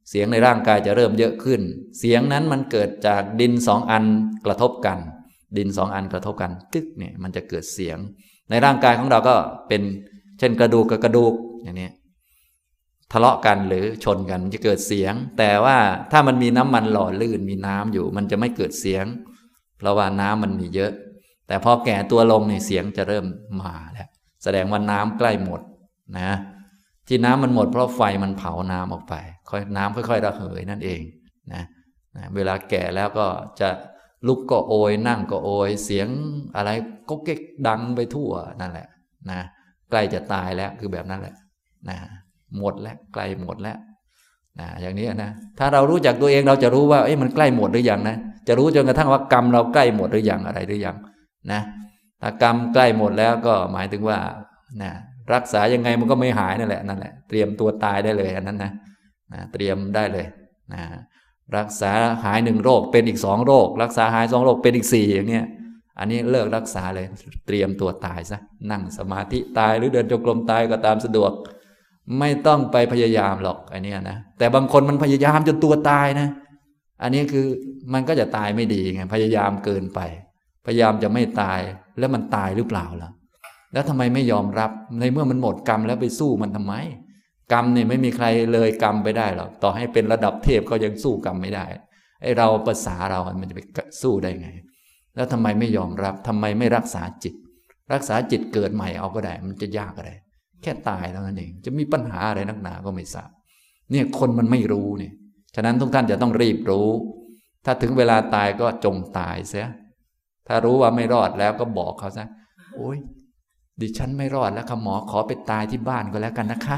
A: เสียงในร่างกายจะเริ่มเยอะขึ้น เสียงนั้นมันเกิดจากดินสองอันกระทบกัน ดินสองอันกระทบกันตึกเนี่ยมันจะเกิดเสียง ในร่างกายของเราก็เป็นเช่นกระดูกกับกระดูกอย่างนี้ทะเลาะกันหรือชนกันมันจะเกิดเสียง แต่ว่าถ้ามันมีน้ำมันหล่อลื่นมีน้ำอยู่ มันจะไม่เกิดเสียง เพราะว่าน้ำมันมีเยอะ แต่พอแก่ตัวลงเนี่ยเสียงจะเริ่มมาแล้วแสดงว่าน้ำใกล้หมดนะ ที่น้ำมันหมดเพราะไฟมันเผาน้ำออกไป ค่อยน้ำค่อยๆระเหยนั่นเองนะนะเวลาแก่แล้วก็จะ ลุกก็โอย นั่งก็โอย เสียงอะไรก็เก๊กดังไปทั่วนั่นแหละนะใกล้จะตายแล้วคือแบบนั้นแหละนะหมดแล้วใกล้หมดแล้วนะอย่างนี้นะถ้าเรารู้จักตัวเองเราจะรู้ว่าเอ้มันใกล้หมดหรือยังนะจะรู้จนกระทั่งว่ากรรมเราใกล้หมดหรือยังอะไรหรือยังนะถ้ากรรมใกล้หมดแล้วก็หมายถึงว่านะรักษายังไงมันก็ไม่หายนั่นแหละนั่นแหละเตรียมตัวตายได้เลยอันนั้นนะนะเตรียมได้เลยนะ รักษาหายหนึ่งโรคเป็นอีกสองโรค รักษาหายสองโรคเป็นอีกสี่อย่างเนี้ยอันนี้เลิกรักษาเลยเตรียมตัวตายซะนั่งสมาธิตายหรือเดินจงกรมตายก็ตามสะดวก ไม่ต้องไปพยายามหรอกอันนี้นะแต่บางคนมันพยายามจนตัวตายนะ อันนี้คือมันก็จะตายไม่ดีไงพยายามเกินไป พยายามจะไม่ตายแล้วมันตายหรือเปล่าล่ะแล้วทำไมไม่ยอมรับในเมื่อมันหมดกรรมแล้วไปสู้มันทำไม กรรมเนี่ยไม่มีใครเลยกรรมไปได้หรอกต่อให้เป็นระดับเทพก็ยังสู้กรรมไม่ได้ไอเราภาษาเรา มันจะไปสู้ได้ไง แล้วทำไมไม่ยอมรับทำไมไม่รักษาจิต รักษาจิตเกิดใหม่เอาก็ได้ มันจะยากอะไร แค่ตายแล้วนั่นเอง จะมีปัญหาอะไรนักหนาก็ไม่ทราบ เนี่ยคนมันไม่รู้เนี่ย ฉะนั้นทุกท่านจะต้องรีบรู้ ถ้าถึงเวลาตายก็จงตายเสีย ถ้ารู้ว่าไม่รอดแล้วก็บอกเขาซะ โอ้ยดิฉันไม่รอดแล้วค่ะหมอขอไปตายที่บ้านก็แล้วกันนะคะ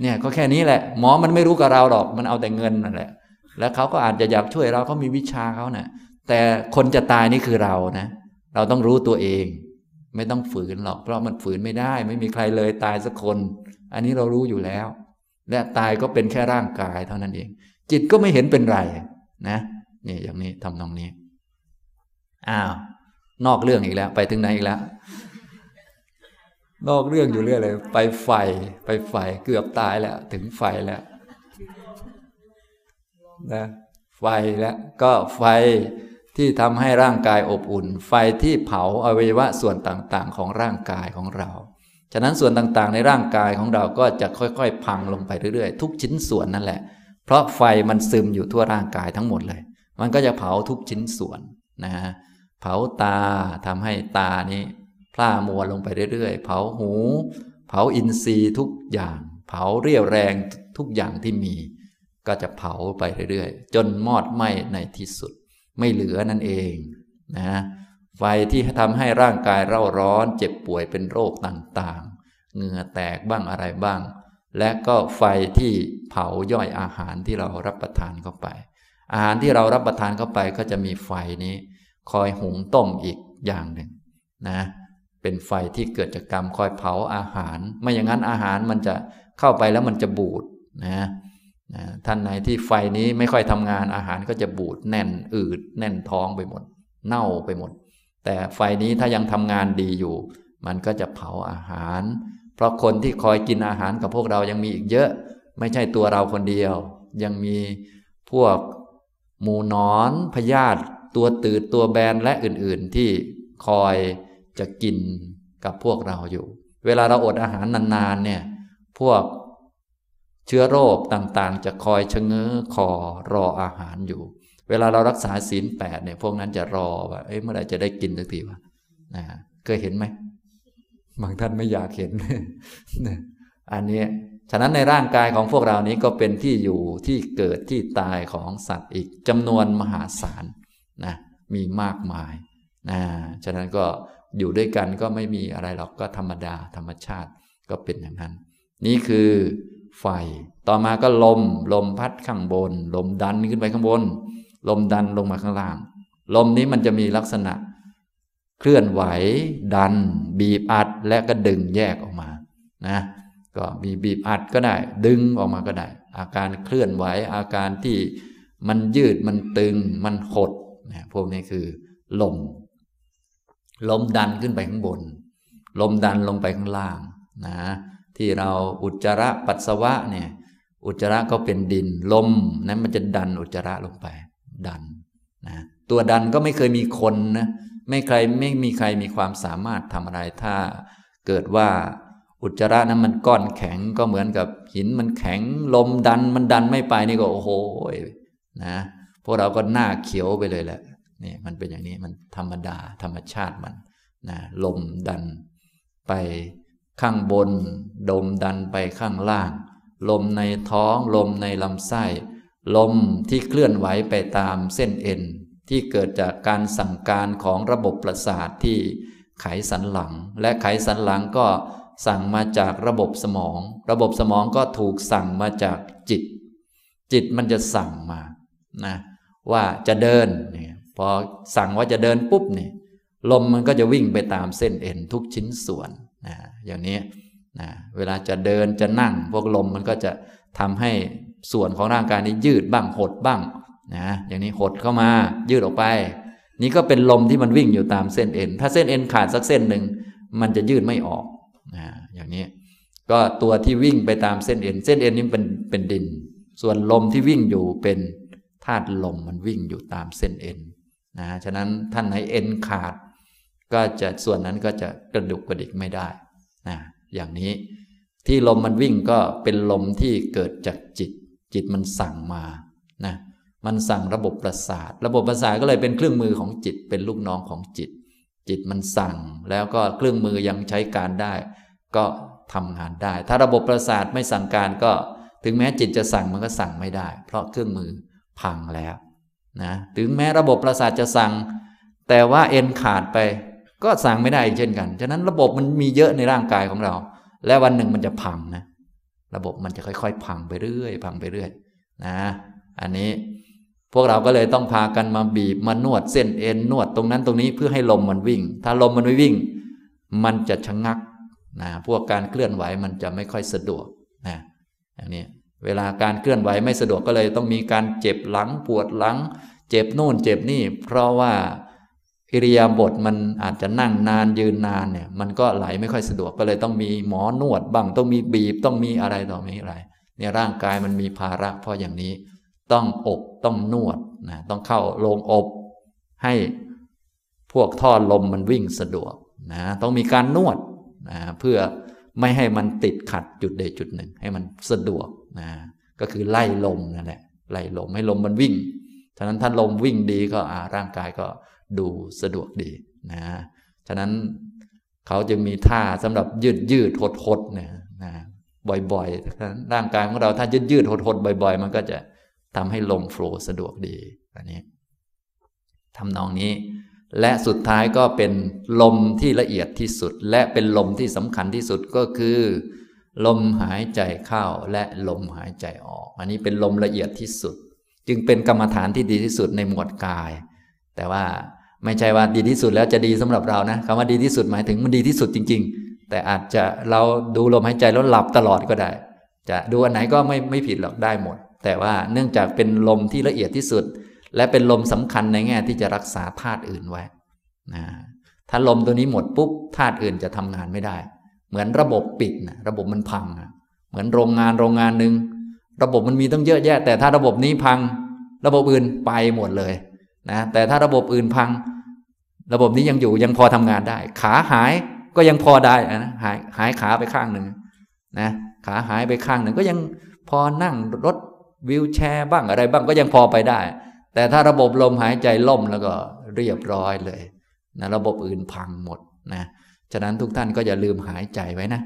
A: เนี่ยก็แค่นี้แหละ หมอมันไม่รู้กับเราหรอกมันเอาแต่เงินนั่นแหละ แล้วเขาก็อาจจะอยากช่วยเราเขามีวิชาเขาเนะ่ยแต่คนจะตายนี่คือเรานะ เราต้องรู้ตัวเอง ไม่ต้องฝืนหรอก เพราะมันฝืนไม่ได้ ไม่มีใครเลยตายสักคน อันนี้เรารู้อยู่แล้ว และตายก็เป็นแค่ร่างกายเท่านั้นเอง จิตก็ไม่เห็นเป็นไรนะนี่อย่างนี้ทำตรงนี้อ้าวนอกเรื่องอีกแล้ว ไปถึงไหนอีกแล้ว นอกเรื่องอยู่เรื่อยเลย ไปไฟไปไฟเกือบตายแล้ว ถึงไฟแล้วนะไฟแล้วก็ไฟที่ทำให้ร่างกายอบอุ่น ไฟที่เผาอวัยวะส่วนต่างๆ ของร่างกายของเรา ฉะนั้นส่วนต่างๆ ในร่างกายของเราก็จะค่อยๆ พังลงไปเรื่อยๆ ทุกชิ้นส่วนนั่นแหละ เพราะไฟมันซึมอยู่ทั่วร่างกายทั้งหมดเลย มันก็จะเผาทุกชิ้นส่วนนะฮะเผาตาทำให้ตานี้ พร่ามัวลงไปเรื่อยๆ เผาหู เผาอินทรีย์ทุกอย่าง เผาเรี่ยวแรงทุกอย่างที่มี ก็จะเผาไปเรื่อยๆ จนมอดไหม้ในที่สุด ไม่เหลือนั่นเองนะไฟที่ทำให้ร่างกายเร่าร้อน เจ็บป่วยเป็นโรคต่างๆ เหงื่อแตกบ้างอะไรบ้าง และก็ไฟที่เผาย่อยอาหารที่เรารับประทานเข้าไป อาหารที่เรารับประทานเข้าไปก็จะมีไฟนี้ คอยหุงต้มอีกอย่างหนึ่งนะ เป็นไฟที่เกิดจากกรรมคอยเผาอาหาร ไม่อย่างนั้นอาหารมันจะเข้าไปแล้วมันจะบูดนะนะท่านไหนที่ไฟนี้ไม่ค่อยทำงานอาหารก็จะบูดแน่นอืด แน่นท้องไปหมด เน่าไปหมด แต่ไฟนี้ถ้ายังทำงานดีอยู่ มันก็จะเผาอาหาร เพราะคนที่คอยกินอาหารกับพวกเรายังมีอีกเยอะ ไม่ใช่ตัวเราคนเดียว ยังมีพวกหมูนอนพยาธิตัวตืดตัวแบนและอื่นๆที่คอย จะกินกับพวกเราอยู่ เวลาเราอดอาหารนานๆเนี่ย พวกเชื้อโรคต่างๆ จะคอยชะเง้อคอรออาหารอยู่ เวลาเรารักษาศีลแปดเนี่ย พวกนั้นจะรอว่าเอ้ยเมื่อไหร่จะได้กินสักทีวะนะเคยเห็นไหมบางท่านไม่อยากเห็นนะอันนี้ ฉะนั้นในร่างกายของพวกเรานี้ก็เป็นที่อยู่ที่เกิดที่ตายของสัตว์อีกจำนวนมหาศาลนะมีมากมายนะฉะนั้นก็ อยู่ด้วยกันก็ไม่มีอะไรหรอกก็ธรรมดาธรรมชาติก็เป็นอย่างนั้น นี่คือไฟ ต่อมาก็ลม ลมพัดข้างบน ลมดันขึ้นไปข้างบน ลมดันลงมาข้างล่าง ลมนี้มันจะมีลักษณะ เคลื่อนไหว ดัน บีบอัดและก็ดึงแยกออกมานะก็มีบีบอัดก็ได้ ดึงออกมาก็ได้ อาการเคลื่อนไหวอาการที่มันยืดมันตึงมันหดนะพวกนี้คือลม ลมดันขึ้นไปข้างบน ลมดันลงไปข้างล่างนะที่เราอุจจาระปัสสาวะเนี่ยอุจจาระก็เป็นดินลมนั้นมันจะดันอุจจาระลงไป ดันนะตัวดันก็ไม่เคยมีคนนะไม่ใครไม่มีใครมีความสามารถทำอะไรถ้าเกิดว่าอุจจาระนั้นมันก้อนแข็งก็เหมือนกับหินมันแข็งลมดันมันดันไม่ไปนี่ก็โอ้โหนะพวกเราก็หน้าเขียวไปเลยแหละ นี่มันเป็นอย่างนี้มันธรรมดาธรรมชาติมันนะลมดันไปข้างบนลมดันไปข้างล่าง ลมในท้องลมในลำไส้ ลมที่เคลื่อนไหวไปตามเส้นเอ็น ที่เกิดจากการสั่งการของระบบประสาทที่ไขสันหลัง และไขสันหลังก็สั่งมาจากระบบสมอง ระบบสมองก็ถูกสั่งมาจากจิต จิตมันจะสั่งมานะว่าจะเดินเนี่ย พอสั่งว่าจะเดินปุ๊บเนี่ยลมมันก็จะวิ่งไปตามเส้นเอ็นทุกชิ้นส่วนนะอย่างนี้นะเวลาจะเดินจะนั่ง พวกลมมันก็จะทำให้ส่วนของร่างกายนี้ยืดบ้างหดบ้างนะอย่างนี้หดเข้ามายืดออกไป นี่ก็เป็นลมที่มันวิ่งอยู่ตามเส้นเอ็น ถ้าเส้นเอ็นขาดสักเส้นหนึ่งมันจะยืดไม่ออกนะอย่างนี้ ก็ตัวที่วิ่งไปตามเส้นเอ็น เส้นเอ็นนี้เป็นเป็นดิน ส่วนลมที่วิ่งอยู่เป็นธาตุลมมันวิ่งอยู่ตามเส้นเอ็น นะฉะนั้นท่านไหนเอ็นขาด ก็จะส่วนนั้นก็จะกระดุกกระดิกไม่ได้นะอย่างนี้ที่ลมมันวิ่งก็เป็นลมที่เกิดจากจิต จิตมันสั่งมานะมันสั่งระบบประสาท ระบบประสาทก็เลยเป็นเครื่องมือของจิตเป็นลูกน้องของจิต จิตมันสั่ง แล้วก็เครื่องมือยังใช้การได้ ก็ทำงานได้ ถ้าระบบประสาทไม่สั่งการก็ ถึงแม้จิตจะสั่งมันก็สั่งไม่ได้ เพราะเครื่องมือพังแล้ว นะถึงแม้ระบบประสาทจะสั่ง แต่ว่าเอ็นขาดไป ก็สั่งไม่ได้เช่นกัน ฉะนั้นระบบมันมีเยอะในร่างกายของเรา และวันหนึ่งมันจะพังนะ ระบบมันจะค่อยๆ พังไปเรื่อยพังไปเรื่อยนะ อันนี้พวกเราก็เลยต้องพากันมาบีบมานวดเส้นเอ็นนวดตรงนั้นตรงนี้เพื่อให้ลมมันวิ่ง ถ้าลมมันไม่วิ่ง มันจะชะงักนะพวกการเคลื่อนไหวมันจะไม่ค่อยสะดวกนะอย่างนี้ เวลาการเคลื่อนไหวไม่สะดวกก็เลยต้องมีการเจ็บหลังปวดหลัง เจ็บโน่นเจ็บนี่ เพราะว่าอิริยาบถมันอาจจะนั่งนานยืนนานเนี่ย มันก็ไหลไม่ค่อยสะดวกก็เลยต้องมีหมอนวดบ้างต้องมีบีบต้องมีอะไรต่อมีอะไรเนี่ยร่างกายมันมีภาระเพราะอย่างนี้ ต้องอบต้องนวดนะต้องเข้าโรงอบให้พวกท่อลมมันวิ่งสะดวกนะต้องมีการนวดนะเพื่อ ไม่ให้มันติดขัดจุดใดจุดหนึ่ง ให้มันสะดวกนะก็คือไล่ลมนั่นแหละไล่ลมให้ลมมันวิ่งฉะนั้นถ้าลมวิ่งดีก็ร่างกายก็ดูสะดวกดีนะฉะนั้นเขาจึงมีท่าสำหรับยืดยืดหดหดเนี่ยนะบ่อยๆร่างกายของเราถ้ายืดยืดหดหดบ่อย ๆ มันก็จะทำให้ลมโฟล์สะดวกดีอันนี้ทำนองนี้ และสุดท้ายก็เป็นลมที่ละเอียดที่สุด และเป็นลมที่สำคัญที่สุดก็คือ ลมหายใจเข้าและลมหายใจออก อันนี้เป็นลมละเอียดที่สุด จึงเป็นกรรมฐานที่ดีที่สุดในหมวดกาย แต่ว่าไม่ใช่ว่าดีที่สุดแล้วจะดีสำหรับเรานะคำว่าดีที่สุดหมายถึงมันดีที่สุดจริง ๆ แต่อาจจะเราดูลมหายใจแล้วหลับตลอดก็ได้ จะดูอันไหนก็ไม่ไม่ผิดหรอกได้หมด แต่ว่าเนื่องจากเป็นลมที่ละเอียดที่สุด และเป็นลมสำคัญในแง่ที่จะรักษาธาตุอื่นไว้นะถ้าลมตัวนี้หมดปุ๊บธาตุอื่นจะทำงานไม่ได้ เหมือนระบบปิดนะระบบมันพังเหมือนโรงงานโรงงานหนึ่งระบบมันมีต้องเยอะแยะ แต่ถ้าระบบนี้พัง ระบบอื่นไปหมดเลยนะแต่ถ้าระบบอื่นพัง ระบบนี้ยังอยู่ยังพอทำงานได้ ขาหายก็ยังพอได้นะหายหายขาไปข้างหนึ่งนะขาหายไปข้างหนึ่งก็ยังพอนั่งรถวิวแชร์บ้างอะไรบ้างก็ยังพอไปได้ แต่ถ้าระบบลมหายใจล่มแล้วก็เรียบร้อยเลยนะระบบอื่นพังหมดนะฉะนั้นทุกท่านก็อย่าลืมหายใจไว้นะ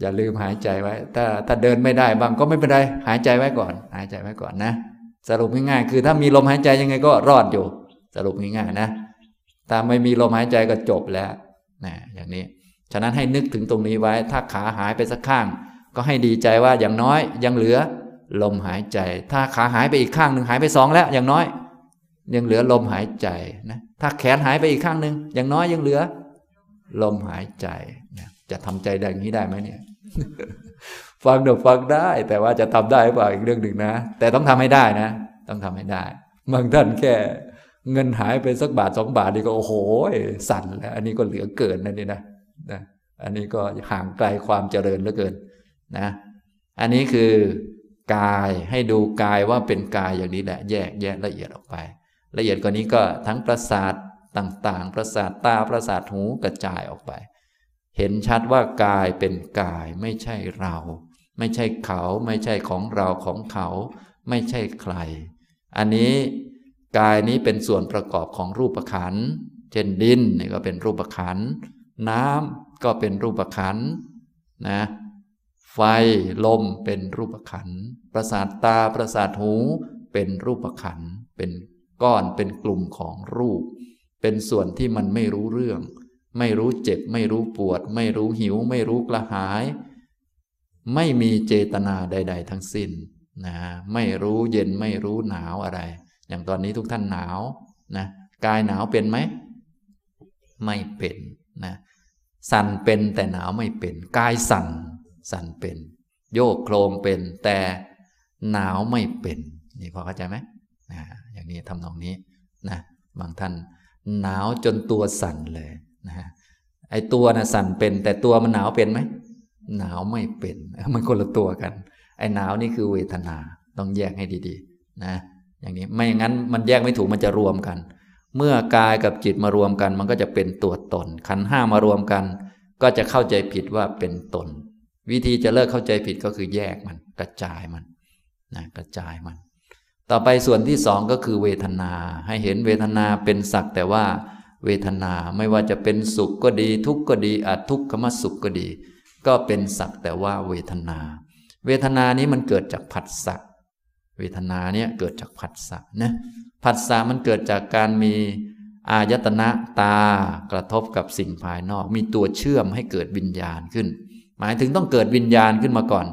A: อย่าลืมหายใจไว้ ถ้าถ้าเดินไม่ได้บางก็ไม่เป็นไรหายใจไว้ก่อน หายใจไว้ก่อนนะ สรุปง่ายๆคือถ้ามีลมหายใจยังไงก็รอดอยู่ สรุปง่ายๆนะถ้าไม่มีลมหายใจก็จบแล้วนะอย่างนี้ ฉะนั้นให้นึกถึงตรงนี้ไว้ ถ้าขาหายไปสักข้าง ก็ให้ดีใจว่าอย่างน้อยยังเหลือ ลมหายใจ ถ้าขาหายไปอีกข้างหนึ่งหายไปสองแล้วอย่างน้อย ยังเหลือลมหายใจนะถ้าแขนหายไปอีกข้างหนึ่งอย่างน้อยยังเหลือ ลมหายใจนะจะทำใจอย่างนี้ได้ไหมเนี่ยฟังเดี๋ยวฟังได้ แต่ว่าจะทำได้เปล่าอีกเรื่องหนึ่งนะ แต่ต้องทำให้ได้นะ ต้องทำให้ได้บางท่านแค่เงินหายไปสักบาทสองบาทนี่ก็โอ้โหสั่นแล้วอันนี้ก็เหลือเกินนั่นนี่นะนะอันนี้ก็ห่างไกลความเจริญเหลือเกินนะ อันนี้คือ กายให้ดูกายว่าเป็นกายอย่างนี้แหละ แยกแยกละเอียดออกไป ละเอียดกว่านี้ก็ทั้งประสาทต่างๆ ประสาทตาประสาทหูกระจายออกไป เห็นชัดว่ากายเป็นกายไม่ใช่เรา ไม่ใช่เขา ไม่ใช่ของเราของเขา ไม่ใช่ใคร อันนี้กายนี้เป็นส่วนประกอบของรูปขันเช่นดินนี่ก็เป็นรูปขันน้ำก็เป็นรูปขันนะ ไฟลมเป็นรูปขันประสาทตาประสาทหู เป็นรูปขันเป็นก้อนเป็นกลุ่มของรูป เป็นส่วนที่มันไม่รู้เรื่อง ไม่รู้เจ็บ ไม่รู้ปวด ไม่รู้หิว ไม่รู้กระหาย ไม่มีเจตนาใด ๆ ทั้งสิ้นนะไม่รู้เย็นไม่รู้หนาวอะไร อย่างตอนนี้ทุกท่านหนาวนะกายหนาวเป็นไหม ไม่เป็นนะสั่นเป็นแต่หนาวไม่เป็น กายสั่น สั่นเป็น โยกโครงเป็น แต่หนาวไม่เป็น นี่พอเข้าใจไหมนะอย่างนี้ทำนองนี้นะบางท่านหนาวจนตัวสั่นเลยนะไอตัวนะสั่นเป็น แต่ตัวมันหนาวเป็นไหมหนาวไม่เป็น มันคนละตัวกัน ไอหนาวนี่คือเวทนาต้องแยกให้ดีๆ นะ อย่างนี้ไม่อย่างนั้นมันแยกไม่ถูกมันจะรวมกัน เมื่อกายกับจิตมารวมกัน มันก็จะเป็นตัวตน ขันห้ามารวมกัน ก็จะเข้าใจผิดว่าเป็นตน วิธีจะเลิกเข้าใจผิดก็คือแยกมัน กระจายมันนะกระจายมัน ต่อไปส่วนที่สองก็คือเวทนา ให้เห็นเวทนาเป็นสักแต่ว่า เวทนาไม่ว่าจะเป็นสุขก็ดี ทุกข์ก็ดีอาทุกขมสุขก็ดี ก็เป็นสักแต่ว่าเวทนา เวทนานี้มันเกิดจากผัสสะเวทนาเนี่ยเกิดจากผัสสะนะผัสสะมันเกิดจากการมีอายตนะตากระทบกับสิ่งภายนอก มีตัวเชื่อมให้เกิดวิญญาณขึ้น หมายถึงต้องเกิดวิญญาณขึ้นมาก่อน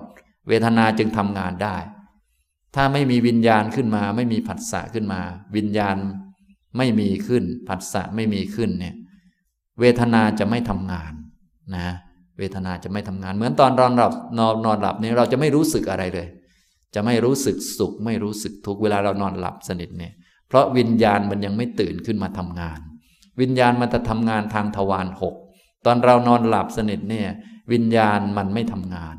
A: เวทนาจึงทำงานได้ ถ้าไม่มีวิญญาณขึ้นมา ไม่มีผัสสะขึ้นมา วิญญาณไม่มีขึ้น ผัสสะไม่มีขึ้นเนี่ยเวทนาจะไม่ทำงานนะ เวทนาจะไม่ทำงาน เหมือนตอนนอนหลับนอนนอนหลับเนี่ยเราจะไม่รู้สึกอะไรเลย จะไม่รู้สึกสุข ไม่รู้สึกทุกเวลาเรานอนหลับสนิทเนี่ย เพราะวิญญาณมันยังไม่ตื่นขึ้นมาทำงาน วิญญาณมันจะทำงานทางทวารหกตอนเรานอนหลับสนิทเนี่ย วิญญาณมันไม่ทำงาน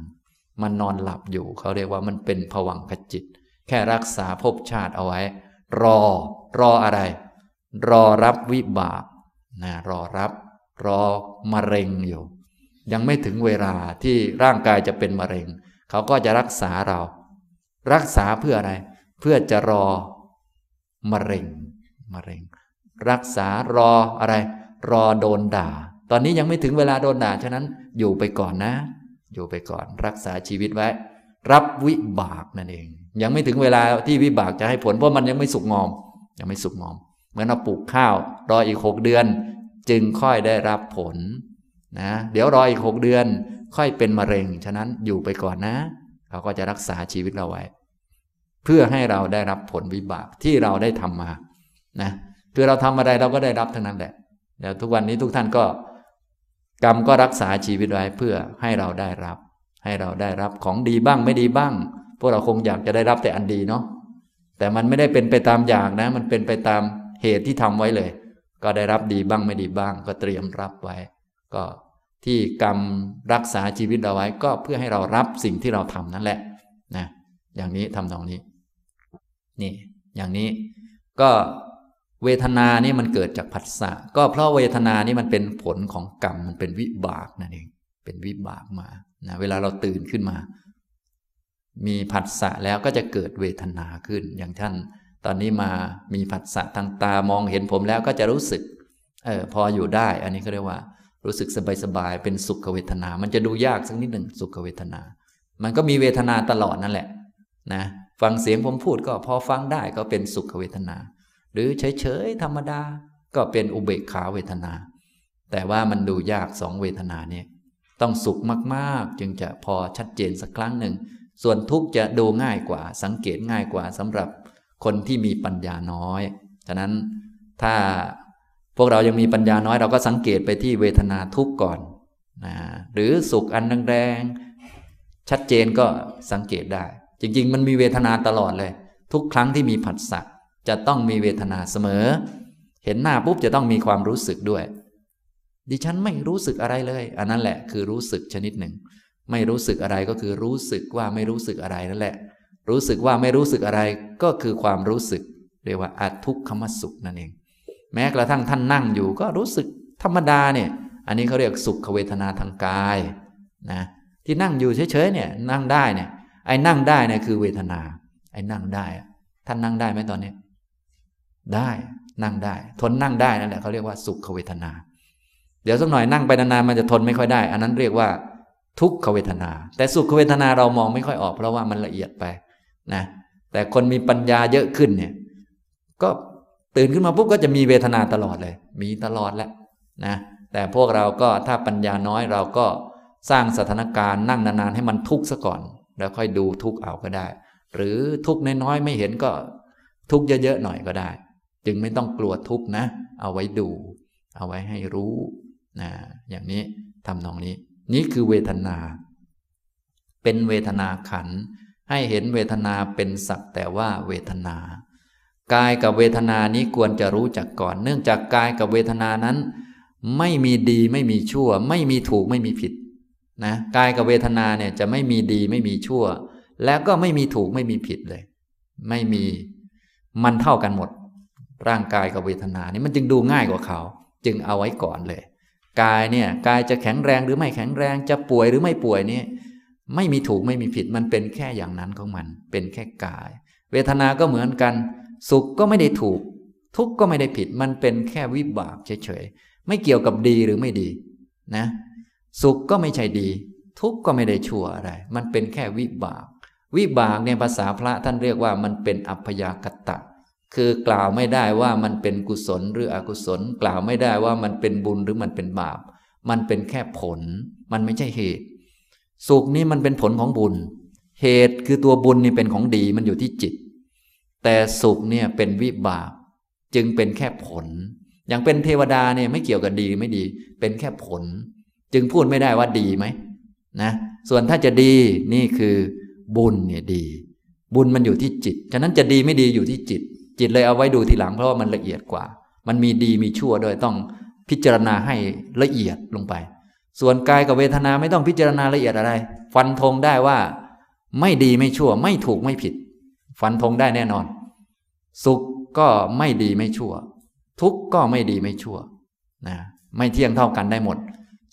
A: มันนอนหลับอยู่เขาเรียกว่ามันเป็นผวังขจิต แค่รักษาภพชาติเอาไว้ รอ รออะไร รอรับวิบากนะรอรับ รอมะเร็งอยู่ ยังไม่ถึงเวลาที่ร่างกายจะเป็นมะเร็ง เขาก็จะรักษาเรา รักษาเพื่ออะไร เพื่อจะรอมะเร็งมะเร็ง รักษารออะไร รอโดนด่า ตอนนี้ยังไม่ถึงเวลาโดนด่าฉะนั้นอยู่ไปก่อนนะ อยู่ไปก่อนรักษาชีวิตไว้ รับวิบากนั่นเอง ยังไม่ถึงเวลาที่วิบากจะให้ผลเพราะมันยังไม่สุกงอม ยังไม่สุกงอม เหมือนเราปลูกข้าว รออีกหกเดือน จึงค่อยได้รับผลนะเดี๋ยวรออีกหกเดือน ค่อยเป็นมะเร็ง ฉะนั้นอยู่ไปก่อนนะ เขาก็จะรักษาชีวิตเราไว้ เพื่อให้เราได้รับผลวิบากที่เราได้ทำมานะคือเราทำอะไรเราก็ได้รับทั้งนั้นแหละเดี๋ยวทุกวันนี้ทุกท่านก็ กรรมก็รักษาชีวิตไว้เพื่อให้เราได้รับ ให้เราได้รับของดีบ้างไม่ดีบ้าง พวกเราคงอยากจะได้รับแต่อันดีเนาะแต่มันไม่ได้เป็นไปตามอยากนะ มันเป็นไปตามเหตุที่ทำไว้เลย ก็ได้รับดีบ้างไม่ดีบ้าง ก็เตรียมรับไว้ ก็ที่กรรมรักษาชีวิตเราไว้ ก็เพื่อให้เรารับสิ่งที่เราทำนั่นแหละนะอย่างนี้ทำตรงนี้ นี่ อย่างนี้ก็ เวทนานี่มันเกิดจากผัสสะก็เพราะเวทนานี่มันเป็นผลของกรรมมันเป็นวิบากนั่นเองเป็นวิบากมานะเวลาเราตื่นขึ้นมา มีผัสสะแล้วก็จะเกิดเวทนาขึ้น อย่างท่านตอนนี้มามีผัสสะทางตามองเห็นผมแล้วก็จะรู้สึกเออพออยู่ได้ อันนี้เขาเรียกว่า รู้สึกสบายๆเป็นสุขเวทนา มันจะดูยากสักนิดหนึ่งสุขเวทนา มันก็มีเวทนาตลอดนั่นแหละนะฟังเสียงผมพูดก็พอฟังได้ก็เป็นสุขเวทนา หรือเฉยๆธรรมดาก็เป็นอุเบกขาเวทนา แต่ว่ามันดูยากสองเวทนาเนี่ยต้องสุขมากๆ จึงจะพอชัดเจนสักครั้งหนึ่ง ส่วนทุกข์จะดูง่ายกว่า สังเกตง่ายกว่าสำหรับคนที่มีปัญญาน้อย ฉะนั้นถ้าพวกเรายังมีปัญญาน้อยเราก็สังเกตไปที่เวทนาทุกข์ก่อนนะหรือสุขอันแรงๆชัดเจนก็สังเกตได้ จริง ๆ มันมีเวทนาตลอดเลย ทุกครั้งที่มีผัสสะ จะต้องมีเวทนาเสมอ เห็นหน้าปุ๊บจะต้องมีความรู้สึกด้วย ดิฉันไม่รู้สึกอะไรเลย อันนั้นแหละคือรู้สึกชนิดหนึ่ง ไม่รู้สึกอะไรก็คือรู้สึกว่าไม่รู้สึกอะไรนั่นแหละ รู้สึกว่าไม่รู้สึกอะไรก็คือความรู้สึก เรียกว่าอาทุกขมสุขนั่นเอง แม้กระทั่งท่านนั่งอยู่ก็รู้สึกธรรมดาเนี่ยอันนี้เขาเรียกสุขเวทนาทางกายนะที่นั่งอยู่เฉยๆเนี่ยนั่งได้เนี่ยไอ้นั่งได้เนี่ยคือเวทนา ไอ้นั่งได้ท่านนั่งได้ไหมตอนนี้ ได้นั่งได้ ทนนั่งได้นั่นแหละเขาเรียกว่าสุขเวทนา เดี๋ยวสักหน่อยนั่งไปนานๆมันจะทนไม่ค่อยได้ อันนั้นเรียกว่าทุกขเวทนา แต่สุขเวทนาเรามองไม่ค่อยออก เพราะว่ามันละเอียดไปนะแต่คนมีปัญญาเยอะขึ้นเนี่ย ก็ตื่นขึ้นมาปุ๊บก็จะมีเวทนาตลอดเลย มีตลอดแหละนะแต่พวกเราก็ถ้าปัญญาน้อยเราก็สร้างสถานการณ์นั่งนานๆให้มันทุกข์ซะก่อน แล้วค่อยดูทุกขเอาก็ได้ หรือทุกขน้อยๆไม่เห็นก็ทุกขเยอะๆหน่อยก็ได้ จึงไม่ต้องกลัวทุกนะ เอาไว้ดู เอาไว้ให้รู้นะอย่างนี้ทำนองนี้ นี่คือเวทนา เป็นเวทนาขัน ให้เห็นเวทนาเป็นสักแต่ว่าเวทนากายกับเวทนานี้ควรจะรู้จักก่อน เนื่องจากกายกับเวทนานั้น ไม่มีดีไม่มีชั่ว ไม่มีถูกไม่มีผิดนะกายกับเวทนาเนี่ยจะไม่มีดีไม่มีชั่ว แล้วก็ไม่มีถูกไม่มีผิดเลย ไม่มีมันเท่ากันหมด ร่างกายกับเวทนานี่มันจึงดูง่ายกว่าเขา จึงเอาไว้ก่อนเลย กายเนี่ยกายจะแข็งแรงหรือไม่แข็งแรงจะป่วยหรือไม่ป่วยนี่ไม่มีถูกไม่มีผิดมันเป็นแค่อย่างนั้นของมัน เป็นแค่กาย เวทนาก็เหมือนกัน สุขก็ไม่ได้ถูก ทุกข์ก็ไม่ได้ผิด มันเป็นแค่วิบากเฉยๆไม่เกี่ยวกับดีหรือไม่ดีนะ สุขก็ไม่ใช่ดี ทุกข์ก็ไม่ได้ชั่วอะไร มันเป็นแค่วิบาก วิบากในภาษาพระท่านเรียกว่ามันเป็นอัพยากตะ คือกล่าวไม่ได้ว่ามันเป็นกุศลหรืออกุศล กล่าวไม่ได้ว่ามันเป็นบุญหรือมันเป็นบาป มันเป็นแค่ผล มันไม่ใช่เหตุ สุขนี่มันเป็นผลของบุญ เหตุคือตัวบุญนี่เป็นของดีมันอยู่ที่จิต แต่สุขเนี่ยเป็นวิบากจึงเป็นแค่ผล อย่างเป็นเทวดาเนี่ยไม่เกี่ยวกับดีไม่ดี เป็นแค่ผล จึงพูดไม่ได้ว่าดีไหมนะส่วนถ้าจะดีนี่คือบุญเนี่ยดี บุญมันอยู่ที่จิต ฉะนั้นจะดีไม่ดีอยู่ที่จิต จิตเลยเอาไว้ดูทีหลังเพราะว่ามันละเอียดกว่า มันมีดีมีชั่วด้วยต้องพิจารณาให้ละเอียดลงไป ส่วนกายกับเวทนาไม่ต้องพิจารณาละเอียดอะไร ฟันธงได้ว่า ไม่ดีไม่ชั่ว ไม่ถูกไม่ผิด ฟันธงได้แน่นอน สุขก็ไม่ดีไม่ชั่ว ทุกข์ก็ไม่ดีไม่ชั่วนะไม่เที่ยงเท่ากันได้หมด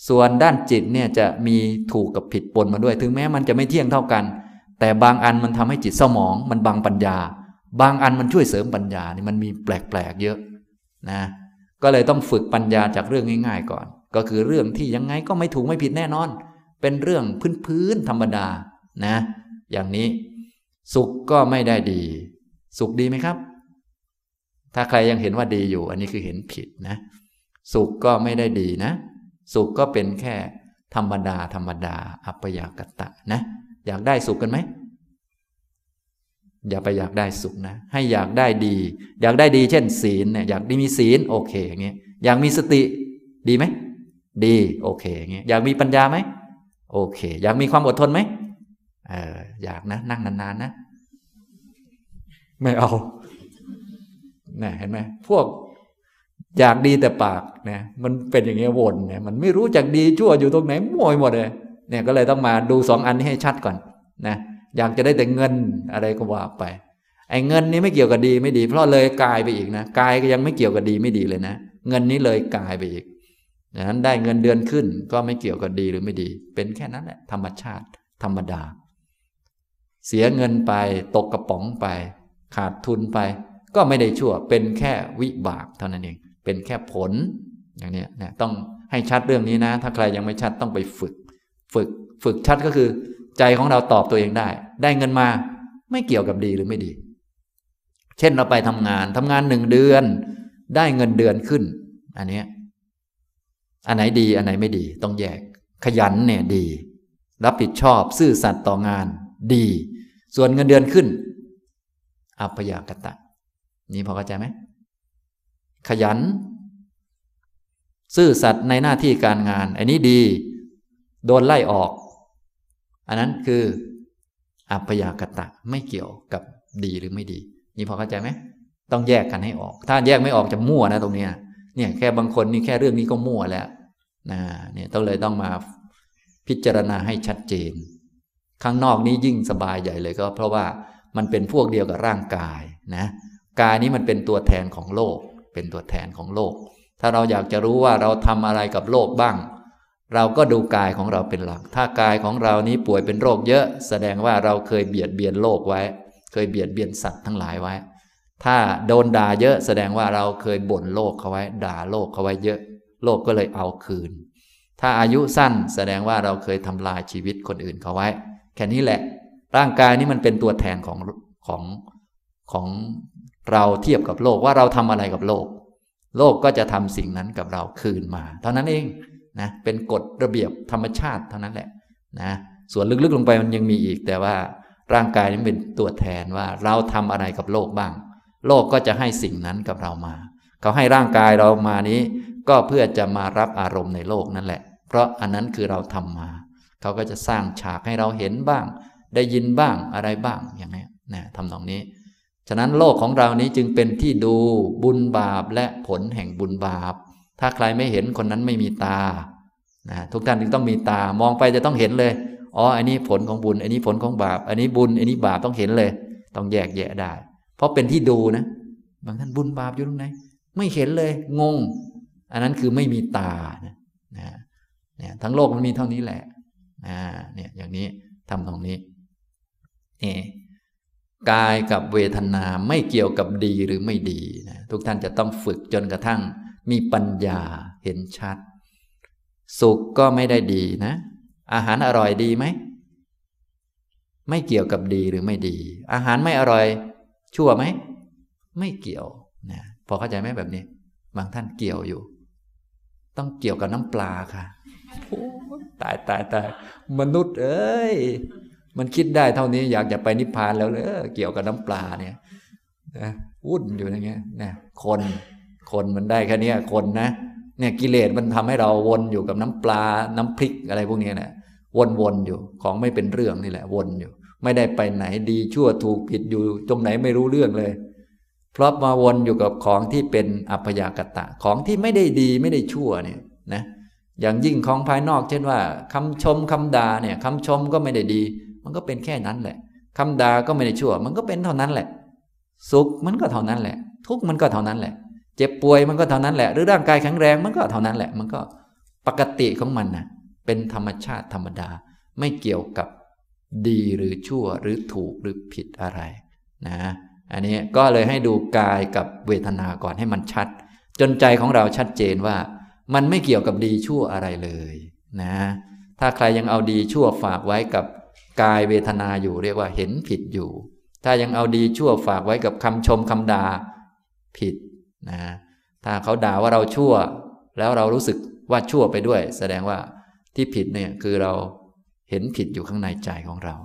A: ส่วนด้านจิตเนี่ยจะมีถูกกับผิดปนมาด้วย ถึงแม้มันจะไม่เที่ยงเท่ากัน แต่
B: บางอันมันทำให้จิตเศร้าหมอง มันบังปัญญา บางอันมันช่วยเสริมปัญญานี่มันมีแปลกๆเยอะนะก็เลยต้องฝึกปัญญาจากเรื่องง่าย ๆ ก่อน ก็คือเรื่องที่ยังไงก็ไม่ถูกไม่ผิดแน่นอน เป็นเรื่องพื้นๆธรรมดานะ อย่างนี้สุขก็ไม่ได้ดี สุขดีไหมครับ ถ้าใครยังเห็นว่าดีอยู่ อันนี้คือเห็นผิดนะ สุขก็ไม่ได้ดีนะ สุขก็เป็นแค่ธรรมดาธรรมดา อัปยากตะนะ อยากได้สุขกันไหม อย่าไปอยากได้สุขนะ ให้อยากได้ดี อยากได้ดี เช่น ศีลเนี่ยอยากได้มีศีลโอเคอย่างเงี้ยอยากมีสติดีไหมดีโอเคอย่างเงี้ยอยากมีปัญญาไหมโอเค อยากมีความอดทนไหมเอออยากนะ นั่งนานๆนะ ไม่เอานะเห็นไหมพวกอยากดีแต่ปากนะมันเป็นอย่างเงี้ยวนเนี่ยมันไม่รู้จักดีชั่วอยู่ตรงไหนมั่วหมดเลยเนี่ยก็เลยต้องมาดูสองอันนี้ให้ชัดก่อนนะ อยากจะได้แต่เงินอะไรก็ว่าไป ไอ้เงินนี้ไม่เกี่ยวกับดีไม่ดี เพราะเลยกายไปอีกนะกายก็ยังไม่เกี่ยวกับดีไม่ดีเลยนะ เงินนี้เลยกายไปอีกดังนั้นได้เงินเดือนขึ้นก็ไม่เกี่ยวกับดีหรือไม่ดี เป็นแค่นั้นแหละธรรมชาติ ธรรมดา เสียเงินไปตกกระป๋องไป ขาดทุนไป ก็ไม่ได้ชั่ว เป็นแค่วิบากเท่านั้นเอง เป็นแค่ผลอย่างนี้นะต้องให้ชัดเรื่องนี้นะ ถ้าใครยังไม่ชัดต้องไปฝึก ฝึก ฝึกชัดก็คือ ใจของเราตอบตัวเองได้ ได้เงินมาไม่เกี่ยวกับดีหรือไม่ดี เช่นเราไปทำงานทำงานหนึ่งเดือน ได้เงินเดือนขึ้น อันนี้อันไหนดีอันไหนไม่ดี ต้องแยก ขยันเนี่ยดี รับผิดชอบซื่อสัตย์ต่องานดี ส่วนเงินเดือนขึ้น อัปยากตะ นี่พอเข้าใจไหมขยัน ซื่อสัตย์ในหน้าที่การงาน อันนี้ดี โดนไล่ออก อันนั้นคืออัปยากตะไม่เกี่ยวกับดีหรือไม่ดี นี่พอเข้าใจไหมต้องแยกกันให้ออก ถ้าแยกไม่ออกจะมั่วนะตรงนี้เนี่ยแค่บางคนนี่แค่เรื่องนี้ก็มั่วแล้วนะเนี่ยต้องเลยต้องมาพิจารณาให้ชัดเจน ข้างนอกนี้ยิ่งสบายใหญ่เลยก็ เพราะว่ามันเป็นพวกเดียวกับร่างกายนะกายนี้มันเป็นตัวแทนของโลก เป็นตัวแทนของโลก ถ้าเราอยากจะรู้ว่าเราทำอะไรกับโลกบ้าง เราก็ดูกายของเราเป็นหลัก ถ้ากายของเรานี้ป่วยเป็นโรคเยอะ แสดงว่าเราเคยเบียดเบียนโลกไว้ เคยเบียดเบียนสัตว์ทั้งหลายไว้ ถ้าโดนด่าเยอะแสดงว่าเราเคยบ่นโลกเขาไว้ ด่าโลกเขาไว้เยอะ โลกก็เลยเอาคืน ถ้าอายุสั้นแสดงว่าเราเคยทำลายชีวิตคนอื่นเขาไว้ แค่นี้แหละ ร่างกายนี้มันเป็นตัวแทนของของของเราเทียบกับโลกว่าเราทำอะไรกับโลก โลกก็จะทำสิ่งนั้นกับเราคืนมา เท่านั้นเอง นะเป็นกฎระเบียบธรรมชาติเท่านั้นแหละนะส่วนลึกๆลงไปมันยังมีอีก แต่ว่าร่างกายนี้เป็นตัวแทนว่าเราทำอะไรกับโลกบ้าง โลกก็จะให้สิ่งนั้นกับเรามา เขาให้ร่างกายเรามานี้ ก็เพื่อจะมารับอารมณ์ในโลกนั่นแหละ เพราะอันนั้นคือเราทำมา เขาก็จะสร้างฉากให้เราเห็นบ้าง ได้ยินบ้างอะไรบ้างอย่างนี้นะทำตรงนี้ ฉะนั้นโลกของเรานี้จึงเป็นที่ดูบุญบาปและผลแห่งบุญบาป ถ้าใครไม่เห็นคนนั้นไม่มีตานะทุกท่านจึงต้องมีตามองไปจะต้องเห็นเลยอ๋ออันนี้ผลของบุญ อันนี้ผลของบาป อันนี้บุญ อันนี้บาปต้องเห็นเลย ต้องแยกแยะได้ เพราะเป็นที่ดูนะบางท่านบุญบาปอยู่ตรงไหนไม่เห็นเลย งง อันนั้นคือไม่มีตานะนะเนี่ยทั้งโลกมันมีเท่านี้แหละนะเนี่ยอย่างนี้ทำตรงนี้นี่กายกับเวทนาไม่เกี่ยวกับดีหรือไม่ดีนะทุกท่านจะต้องฝึกจนกระทั่ง มีปัญญาเห็นชัด สุขก็ไม่ได้ดีนะ อาหารอร่อยดีไหม ไม่เกี่ยวกับดีหรือไม่ดี อาหารไม่อร่อย ชั่วไหม ไม่เกี่ยวนะพอเข้าใจไหมแบบนี้ บางท่านเกี่ยวอยู่ ต้องเกี่ยวกับน้ำปลาค่ะตายตายตายมนุษย์ เอ้ย มันคิดได้เท่านี้อยากจะไปนิพพานแล้วเลยเกี่ยวกับน้ำปลาเนี่ยนะวุ่นอยู่อย่างเงี้ยนะคน คนมันได้แค่นี้คนนะเนี่ยกิเลสมันทำให้เราวนอยู่กับน้ำปลาน้ำพริกอะไรพวกนี้นะวนๆอยู่ของไม่เป็นเรื่องนี่แหละวนอยู่ ไม่ได้ไปไหนดีชั่วถูกผิดอยู่ตรงไหนไม่รู้เรื่องเลย เพราะมาวนอยู่กับของที่เป็นอัพยากตะของที่ไม่ได้ดีไม่ได้ชั่วเนี่ยนะอย่างยิ่งของภายนอก เช่นว่าคำชมคำด่าเนี่ยคำชมก็ไม่ได้ดี มันก็เป็นแค่นั้นแหละคำด่าก็ไม่ได้ชั่ว มันก็เป็นเท่านั้นแหละ สุขมันก็เท่านั้นแหละ ทุกข์มันก็เท่านั้นแหละ เจ็บป่วยมันก็เท่านั้นแหละ หรือร่างกายแข็งแรงมันก็เท่านั้นแหละ มันก็ปกติของมันนะเป็นธรรมชาติธรรมดา ไม่เกี่ยวกับดีหรือชั่วหรือถูกหรือผิดอะไรนะ อันนี้ก็เลยให้ดูกายกับเวทนาก่อนให้มันชัด จนใจของเราชัดเจนว่า มันไม่เกี่ยวกับดีชั่วอะไรเลยนะ ถ้าใครยังเอาดีชั่วฝากไว้กับกายเวทนาอยู่เรียกว่าเห็นผิดอยู่ ถ้ายังเอาดีชั่วฝากไว้กับคำชมคำด่าผิด นะถ้าเขาด่าว่าเราชั่ว แล้วเรารู้สึกว่าชั่วไปด้วย แสดงว่าที่ผิดเนี่ยคือเราเห็นผิดอยู่ข้างในใจของเรา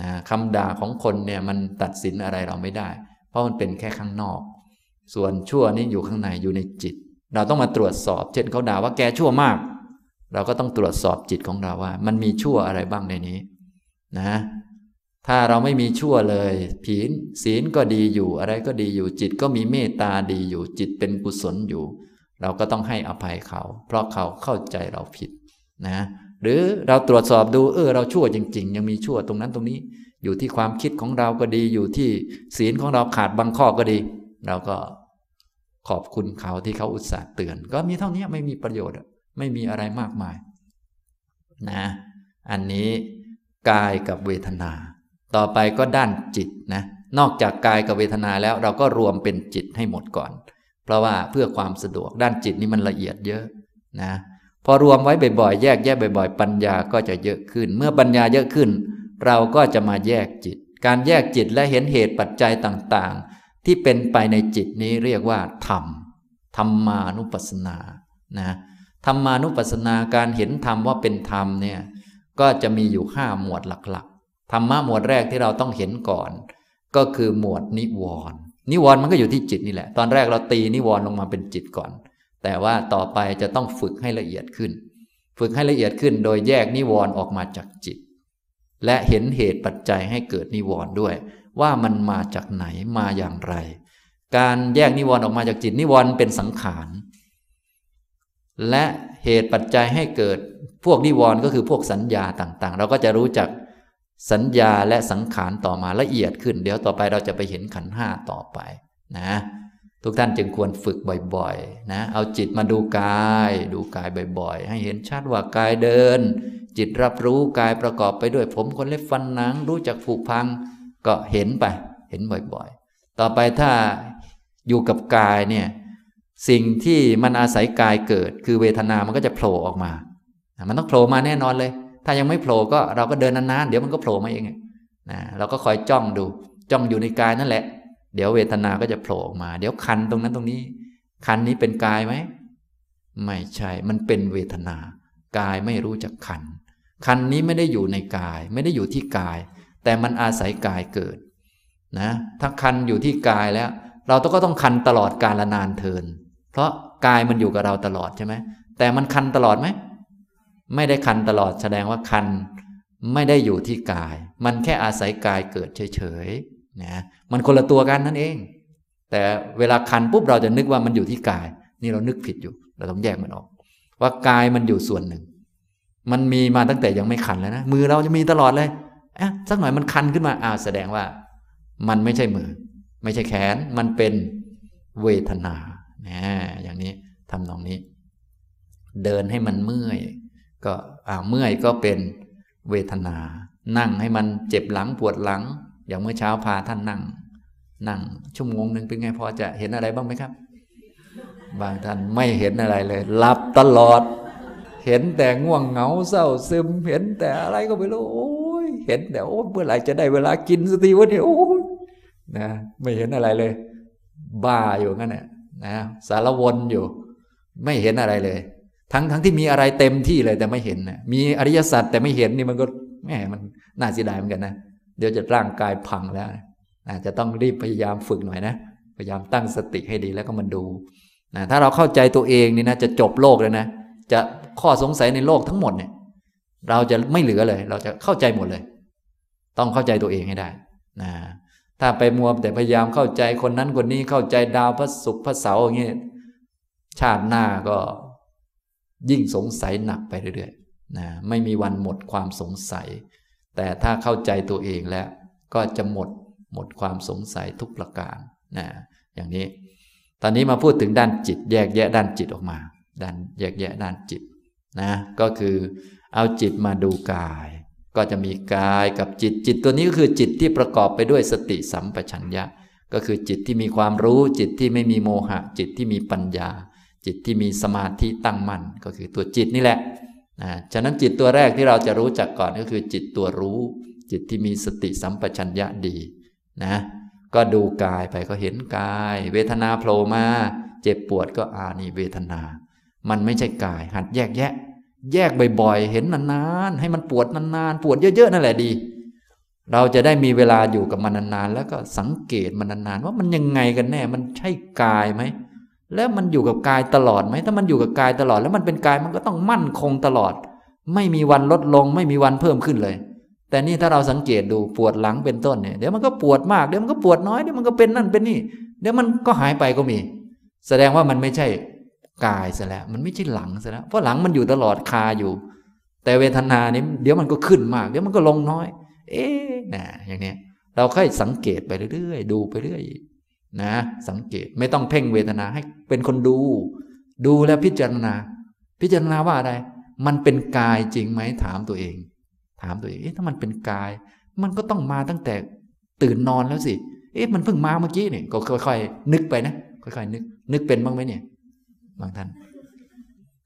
B: นะคำด่าของคนเนี่ยมันตัดสินอะไรเราไม่ได้ เพราะมันเป็นแค่ข้างนอก ส่วนชั่วนี่อยู่ข้างในอยู่ในจิต เราต้องมาตรวจสอบ เช่นเขาด่าว่าแกชั่วมาก เราก็ต้องตรวจสอบจิตของเราว่า มันมีชั่วอะไรบ้างในนี้ นะ ถ้าเราไม่มีชั่วเลยผีศีลก็ดีอยู่อะไรก็ดีอยู่จิตก็มีเมตตาดีอยู่จิตเป็นกุศลอยู่ เราก็ต้องให้อภัยเขา เพราะเขาเข้าใจเราผิดนะหรือเราตรวจสอบดูเออเราชั่วจริง ๆ ยังมีชั่วตรงนั้นตรงนี้ อยู่ที่ความคิดของเราก็ดีอยู่ที่ศีลของเราขาดบางข้อก็ดี เราก็ขอบคุณเขาที่เขาอุตส่าห์เตือน ก็มีเท่านี้ไม่มีประโยชน์ไม่มีอะไรมากมายนะอันนี้กายกับเวทนา ต่อไปก็ด้านจิตนะนอกจากกายกับเวทนาแล้วเราก็รวมเป็นจิตให้หมดก่อน เพราะว่าเพื่อความสะดวกด้านจิตนี่มันละเอียดเยอะนะพอรวมไว้บ่อยๆแยกแยกบ่อย ๆ ปัญญาก็จะเยอะขึ้น เมื่อปัญญาเยอะขึ้น เราก็จะมาแยกจิต การแยกจิตและเห็นเหตุปัจจัยต่างๆ ที่เป็นไปในจิตนี้เรียกว่าธรรมธรรมานุปัสสนานะธรรมานุปัสสนาการเห็นธรรมว่าเป็นธรรมเนี่ยก็จะมีอยู่ห้าหมวดหลัก ธรรมะหมวดแรกที่เราต้องเห็นก่อน ก็คือหมวดนิวรณ์นิวรณ์มันก็อยู่ที่จิตนี่แหละ ตอนแรกเราตีนิวรณ์ลงมาเป็นจิตก่อน แต่ว่าต่อไปจะต้องฝึกให้ละเอียดขึ้น ฝึกให้ละเอียดขึ้น โดยแยกนิวรณ์ออกมาจากจิต และเห็นเหตุปัจจัยให้เกิดนิวรณ์ด้วย ว่ามันมาจากไหนมาอย่างไร การแยกนิวรณ์ออกมาจากจิตนิวรณ์เป็นสังขารและเหตุปัจจัยให้เกิดพวกนิวรณ์ก็คือพวกสัญญาต่างๆ เราก็จะรู้จัก สัญญาและสังขารต่อมาละเอียดขึ้น เดี๋ยวต่อไปเราจะไปเห็นขันห้าต่อไปนะ ทุกท่านจึงควรฝึกบ่อยๆ นะ เอาจิตมาดูกาย ดูกายบ่อย ๆ ให้เห็นชัดว่ากายเดิน จิตรับรู้กายประกอบไปด้วยผมขนเล็บฟันหนัง รู้จักผูกพัง ก็เห็นไป เห็นบ่อยๆ ต่อไปถ้าอยู่กับกายเนี่ยสิ่งที่มันอาศัยกายเกิด คือเวทนามันก็จะโผล่ออกมา มันต้องโผล่มาแน่นอนเลย ถ้ายังไม่โผล่ก็เราก็เดินนานๆเดี๋ยวมันก็โผล่มาเองนะเราก็คอยจ้องดู จ้องอยู่ในกายนั่นแหละ เดี๋ยวเวทนาก็จะโผล่ออกมา เดี๋ยวคันตรงนั้นตรงนี้ คันนี้เป็นกายไหมไม่ใช่ มันเป็นเวทนากายไม่รู้จักคัน คันนี้ไม่ได้อยู่ในกาย ไม่ได้อยู่ที่กาย แต่มันอาศัยกายเกิดนะถ้าคันอยู่ที่กายแล้ว เราต้องก็ต้องคันตลอดกาลนานเทิน เพราะกายมันอยู่กับเราตลอดใช่ไหมแต่มันคันตลอดไหม ไม่ได้คันตลอดแสดงว่าคันไม่ได้อยู่ที่กาย มันแค่อาศัยกายเกิดเฉยๆนะมันคนละตัวกันนั่นเอง แต่เวลาคันปุ๊บเราจะนึกว่ามันอยู่ที่กาย นี่เรานึกผิดอยู่ เราต้องแยกมันออก ว่ากายมันอยู่ส่วนหนึ่ง มันมีมาตั้งแต่ยังไม่คันแล้วนะมือเราจะมีตลอดเลยอะสักหน่อยมันคันขึ้นมาอ้าวแสดงว่า มันไม่ใช่มือ ไม่ใช่แขน มันเป็นเวทนานะอย่างนี้ทำตรงนี้ เดินให้มันเมื่อย ก็เมื่อยก็เป็นเวทนา นั่งให้มันเจ็บหลังปวดหลัง อย่างเมื่อเช้าพาท่านนั่ง นั่งชั่วโมงหนึ่งเป็นไงพอจะเห็นอะไรบ้างไหมครับ บางท่านไม่เห็นอะไรเลยหลับตลอด เห็นแต่ง่วงเหงาเศร้าซึม เห็นแต่อะไรก็ไม่รู้โอ้ยเห็นแต่โอ้เมื่อไหร่จะได้เวลากินสติวะเนี่ยโอ้นะไม่เห็นอะไรเลย บ้าอยู่งั้นแหละนะสารวนอยู่ ไม่เห็นอะไรเลย ทั้งทั้งที่มีอะไรเต็มที่เลยแต่ไม่เห็นนะมีอริยสัจแต่ไม่เห็นนี่มันก็แหมมันน่าเสียดายเหมือนกันนะเดี๋ยวจะร่างกายพังแล้วนะจะต้องรีบพยายามฝึกหน่อยนะพยายามตั้งสติให้ดีแล้วก็มันดูนะถ้าเราเข้าใจตัวเองนี่นะจะจบโลกเลยนะ จะข้อสงสัยในโลกทั้งหมดเนี่ย เราจะไม่เหลือเลย เราจะเข้าใจหมดเลย ต้องเข้าใจตัวเองให้ได้นะถ้าไปมัวแต่พยายามเข้าใจคนนั้นคนนี้เข้าใจดาวพระศุกร์พระเสาร์อย่างเงี้ยชาติหน้าก็ ยิ่งสงสัยหนักไปเรื่อยๆนะไม่มีวันหมดความสงสัย แต่ถ้าเข้าใจตัวเองแล้ว ก็จะหมดหมดความสงสัยทุกประการนะอย่างนี้ ตอนนี้มาพูดถึงด้านจิต แยกแยะด้านจิตออกมา ด้านแยกแยะด้านจิตนะก็คือเอาจิตมาดูกาย ก็จะมีกายกับจิตจิตตัวนี้ก็คือจิตที่ประกอบไปด้วยสติสัมปชัญญะ ก็คือจิตที่มีความรู้จิตที่ไม่มีโมหะ จิตที่มีปัญญา จิตที่มีสมาธิตั้งมั่นก็คือตัวจิตนี่แหละนะฉะนั้นจิตตัวแรกที่เราจะรู้จักก่อนก็คือจิตตัวรู้ จิตที่มีสติสัมปชัญญะดีนะก็ดูกายไปก็เห็นกาย เวทนาโผล่มา เจ็บปวดก็อานี่เวทนา มันไม่ใช่กาย หัดแยกแยะ แยกบ่อยๆ เห็นนานๆ ให้มันปวดนานๆ ปวดเยอะ ๆ นั่นแหละดี เราจะได้มีเวลาอยู่กับมันนานๆ แล้วก็สังเกตมันนานๆ ว่ามันยังไงกันแน่ มันใช่กายไหม แล้วมันอยู่กับกายตลอดไหมถ้ามันอยู่กับกายตลอด แล้วมันเป็นกายมันก็ต้องมั่นคงตลอด ไม่มีวันลดลง ไม่มีวันเพิ่มขึ้นเลย แต่นี่ถ้าเราสังเกตดูปวดหลังเป็นต้นเนี่ยเดี๋ยวมันก็ปวดมากเดี๋ยวมันก็ปวดน้อยเดี๋ยวมันก็เป็นนั่นเป็นนี่ เดี๋ยวมันก็หายไปก็มี แสดงว่ามันไม่ใช่กายซะแล้ว มันไม่ใช่หลังซะแล้วเพราะหลังมันอยู่ตลอดคาอยู่ แต่เวทนานี้เดี๋ยวมันก็ขึ้นมาก เดี๋ยวมันก็ลงน้อย เอ๊ะนะอย่างเนี้ยเราค่อยสังเกตไปเรื่อยๆดูไปเรื่อย นะ สังเกตไม่ต้องเพ่งเวทนาให้เป็นคนดู ดูแล้วพิจารณา พิจารณาว่าอะไร มันเป็นกายจริงไหมถามตัวเอง ถามตัวเองเอ๊ะถ้ามันเป็นกาย มันก็ต้องมาตั้งแต่ตื่นนอนแล้วสิ เอ๊ะมันเพิ่งมาเมื่อกี้เนี่ยก็ค่อย ๆ นึกไปนะค่อยๆนึก นึกเป็นบ้างไหมเนี่ยบางท่าน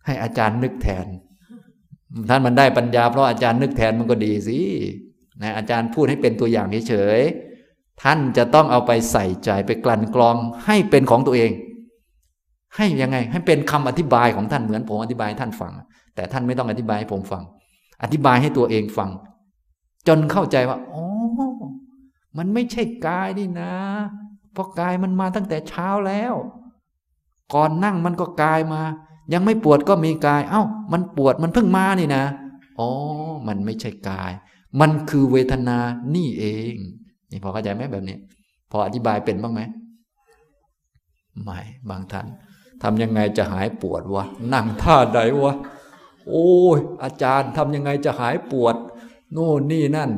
B: ให้อาจารย์นึกแทน ท่านมันได้ปัญญาเพราะอาจารย์นึกแทนมันก็ดีสินะอาจารย์พูดให้เป็นตัวอย่างเฉยๆ ท่านจะต้องเอาไปใส่ใจไปกลั่นกรองให้เป็นของตัวเอง ให้ยังไง ให้เป็นคำอธิบายของท่านเหมือนผมอธิบายให้ท่านฟัง แต่ท่านไม่ต้องอธิบายให้ผมฟัง อธิบายให้ตัวเองฟัง จนเข้าใจว่าอ๋อมันไม่ใช่กายนี่นะ เพราะกายมันมาตั้งแต่เช้าแล้ว ก่อนนั่งมันก็กายมา ยังไม่ปวดก็มีกาย เอ้า มันปวดมันเพิ่งมานี่นะอ๋อมันไม่ใช่กาย มันคือเวทนานี่เอง นี่พอเข้าใจไหมแบบนี้ พออธิบายเป็นบ้างไหมไม่บางท่านทำยังไงจะหายปวดวะนั่งท่าใดวะโอ้ยอาจารย์ทำยังไงจะหายปวด โน่นนี่นั่น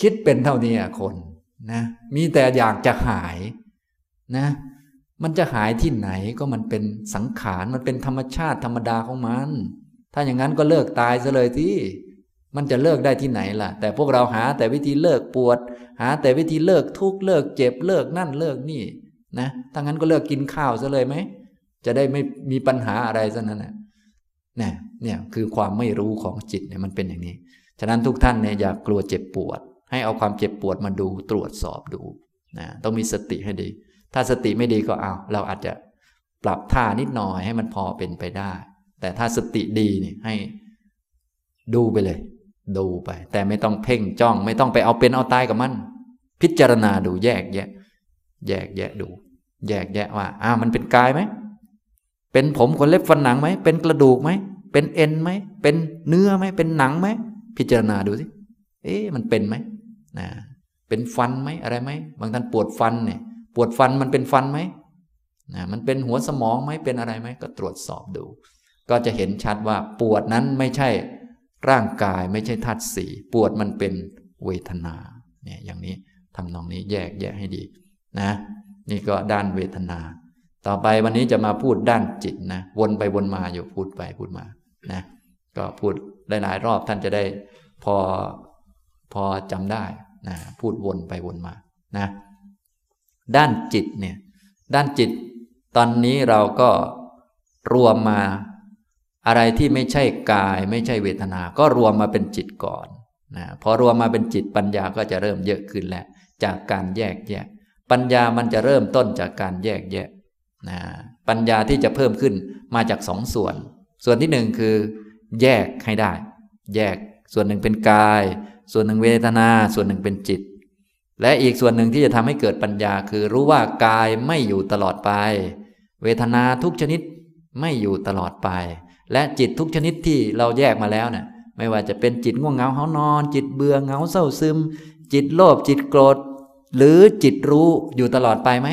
B: คิดเป็นเท่านี้คนนะมีแต่อยากจะหายนะ มันจะหายที่ไหนก็มันเป็นสังขารมันเป็นธรรมชาติธรรมดาของมัน ถ้าอย่างนั้นก็เลิกตายซะเลยที่ มันจะเลิกได้ที่ไหนล่ะ แต่พวกเราหาแต่วิธีเลิกปวด หาแต่วิธีเลิกทุกเลิกเจ็บเลิกนั่นเลิกนี่นะถ้างั้นก็เลิกกินข้าวซะเลยไหมจะได้ไม่มีปัญหาอะไรซะนั่นแหละเนี่ยเนี่ยคือความไม่รู้ของจิตเนี่ยมันเป็นอย่างนี้ ฉะนั้นทุกท่านเนี่ยอย่ากลัวเจ็บปวด ให้เอาความเจ็บปวดมาดูตรวจสอบดูนะต้องมีสติให้ดี ถ้าสติไม่ดีก็เอาเราอาจจะปรับท่านิดหน่อยให้มันพอเป็นไปได้ แต่ถ้าสติดีนี่ให้ดูไปเลย ดูไป แต่ไม่ต้องเพ่งจ้อง ไม่ต้องไปเอาเป็นเอาตายกับมัน พิจารณาดูแยกแยะ แยกแยะดู แยกแยะว่าอ้ามันเป็นกายไหมเป็นผมขนเล็บฟันหนังไหมเป็นกระดูกไหมเป็นเอ็นไหมเป็นเนื้อไหมเป็นหนังไหมพิจารณาดูสิเอ๊ะมันเป็นไหมนะเป็นฟันไหมอะไรไหมบางท่านปวดฟันเนี่ย ปวดฟันมันเป็นฟันไหมนะมันเป็นหัวสมองไหมเป็นอะไรไหมก็ตรวจสอบดู ก็จะเห็นชัดว่าปวดนั้นไม่ใช่ ร่างกายไม่ใช่ธาตุสี่ปวดมันเป็นเวทนาเนี่ยอย่างนี้ทำนองนี้แยกแยะให้ดีนะนี่ก็ด้านเวทนา ต่อไปวันนี้จะมาพูดด้านจิตนะวนไปวนมาอยู่พูดไปพูดมานะก็พูดหลายๆรอบท่านจะได้พอพอจำได้นะพูดวนไปวนมานะด้านจิตเนี่ยด้านจิตตอนนี้เราก็รวมมา อะไรที่ไม่ใช่กาย ไม่ใช่เวทนา ก็รวมมาเป็นจิตก่อนนะพอรวมมาเป็นจิตปัญญาก็จะเริ่มเยอะขึ้นแล้วจากการแยกแยะ ปัญญามันจะเริ่มต้นจากการแยกแยะนะปัญญาที่จะเพิ่มขึ้นมาจากสองส่วน ส่วนที่หนึ่งคือ แยกให้ได้ แยกส่วนหนึ่งเป็นกาย ส่วนหนึ่งเวทนา ส่วนหนึ่งเป็นจิต และอีกส่วนหนึ่งที่จะทำให้เกิดปัญญา คือรู้ว่ากายไม่อยู่ตลอดไป เวทนาทุกชนิดไม่อยู่ตลอดไป และจิตทุกชนิดที่เราแยกมาแล้วเนะี่ยไม่ว่าจะเป็นจิตง่วงเหงาเหานอน จิตเบื่อเหงาเศร้าซึม จิตโลภจิตโกรธ หรือจิตรู้อยู่ตลอดไปไหม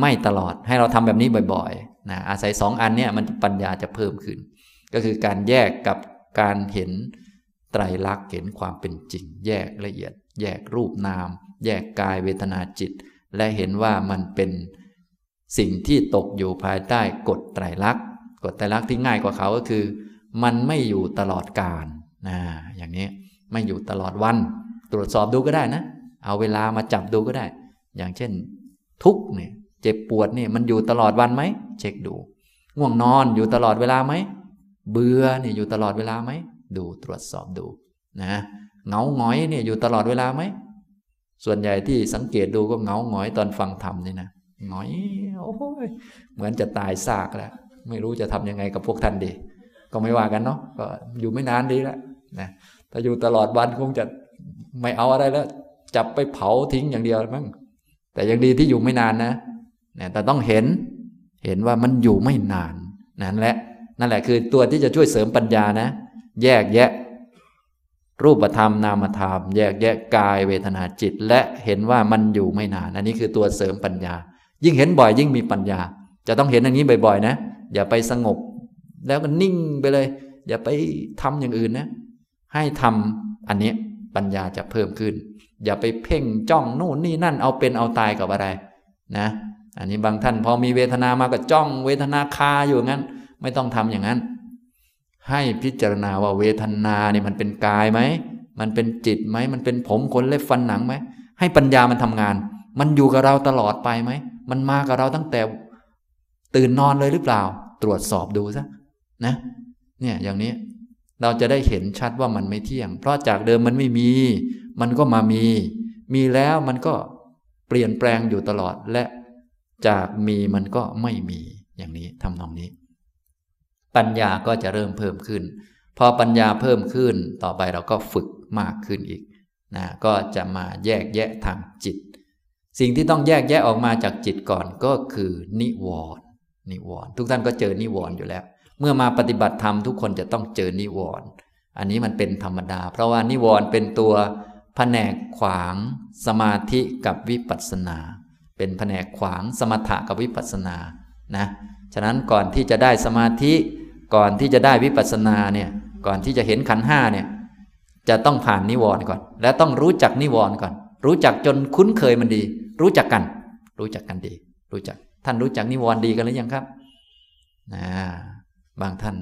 B: ไม่ตลอดให้เราทำแบบนี้บ่อยๆนะอาศัยสองอันเนี้ยมันปัญญาจะเพิ่มขึ้น ก็คือการแยกกับการเห็นไตรลักษณ์เห็นความเป็นจริง แยกละเอียด แยกรูปนาม แยกกายเวทนาจิต และเห็นว่ามันเป็นสิ่งที่ตกอยู่ภายใต้กฎไตรลักษณ์ กฎไตรลักษณ์ที่ง่ายกว่าเขาก็คือ มันไม่อยู่ตลอดกาลนะอย่างนี้ไม่อยู่ตลอดวัน ตรวจสอบดูก็ได้นะ เอาเวลามาจับดูก็ได้ อย่างเช่น ทุกเนี่ยเจ็บปวดเนี่ยมันอยู่ตลอดวันไหมเช็คดูง่วงนอนอยู่ตลอดเวลาไหมเบื่อเนี่ยอยู่ตลอดเวลาไหมดูตรวจสอบดูนะเงาหงอยเนี่ยอยู่ตลอดเวลาไหมส่วนใหญ่ที่สังเกตดูก็เงาหงอยตอนฟังธรรมนี่นะหงอยโอ้ยเหมือนจะตายซากแล้ว ไม่รู้จะทํำยังไงกับพวกท่านดี ก็ไม่ว่ากันเนาะก็อยู่ไม่นานดีแล้วนะถ้าอยู่ตลอดวันคงจะไม่เอาอะไรแล้ว จับไปเผาทิ้งอย่างเดียวมั้งแต่ยังดีที่อยู่ไม่นานนะนะแต่ต้องเห็นเห็นว่ามันอยู่ไม่นานนั่นแหละนั่นแหละคือตัวที่จะช่วยเสริมปัญญานะ แยกแยะ รูปธรรมนามธรรม แยกแยะกายเวทนาจิต และเห็นว่ามันอยู่ไม่นาน อันนี้คือตัวเสริมปัญญา ยิ่งเห็นบ่อยยิ่งมีปัญญา จะต้องเห็นอย่างนี้บ่อย ๆ นะ อย่าไปสงบ แล้วก็นิ่งไปเลย อย่าไปทำอย่างอื่นนะ ให้ทำอันนี้ปัญญาจะเพิ่มขึ้น อย่าไปเพ่งจ้องนู่นนี่นั่นเอาเป็นเอาตายกับอะไรนะ อันนี้บางท่านพอมีเวทนามาก็จ้องเวทนาคาอยู่งั้น ไม่ต้องทำอย่างนั้น ให้พิจารณาว่าเวทนาเนี่ยมันเป็นกายไหมมันเป็นจิตไหมมันเป็นผมขนเล็บฟันหนังไหมให้ปัญญามันทำงาน มันอยู่กับเราตลอดไปไหมมันมากับเราตั้งแต่ตื่นนอนเลยหรือเปล่า ตรวจสอบดูซะนะเนี่ยอย่างนี้เราจะได้เห็นชัดว่ามันไม่เที่ยง เพราะจากเดิมมันไม่มี มันก็มามี มีแล้วมันก็เปลี่ยนแปลงอยู่ตลอดและจากมีมันก็ไม่มีอย่างนี้ทำนองนี้ ปัญญาก็จะเริ่มเพิ่มขึ้น พอปัญญาเพิ่มขึ้นต่อไปเราก็ฝึกมากขึ้นอีกนะก็จะมาแยกแยะทางจิต สิ่งที่ต้องแยกแยะออกมาจากจิตก่อนก็คือนิวรณ นิวรณ์ทุกท่านก็เจอนิวรณ์อยู่แล้ว เมื่อมาปฏิบัติธรรมทุกคนจะต้องเจอนิวรณ์อันนี้มันเป็นธรรมดา เพราะว่านิวรณ์เป็นตัวแผนกขวางสมาธิกับวิปัสสนา เป็นแผนกขวางสมถะกับวิปัสสนานะฉะนั้นก่อนที่จะได้สมาธิ ก่อนที่จะได้วิปัสสนาเนี่ยก่อนที่จะเห็นขันห้าเนี่ยจะต้องผ่านนิวรณ์ก่อน และต้องรู้จักนิวรณ์ก่อน รู้จักจนคุ้นเคยมันดี รู้จักกัน รู้จักกันดี รู้จัก ท่านรู้จักนิวรณ์ดีกันหรือยังครับนะบางท่าน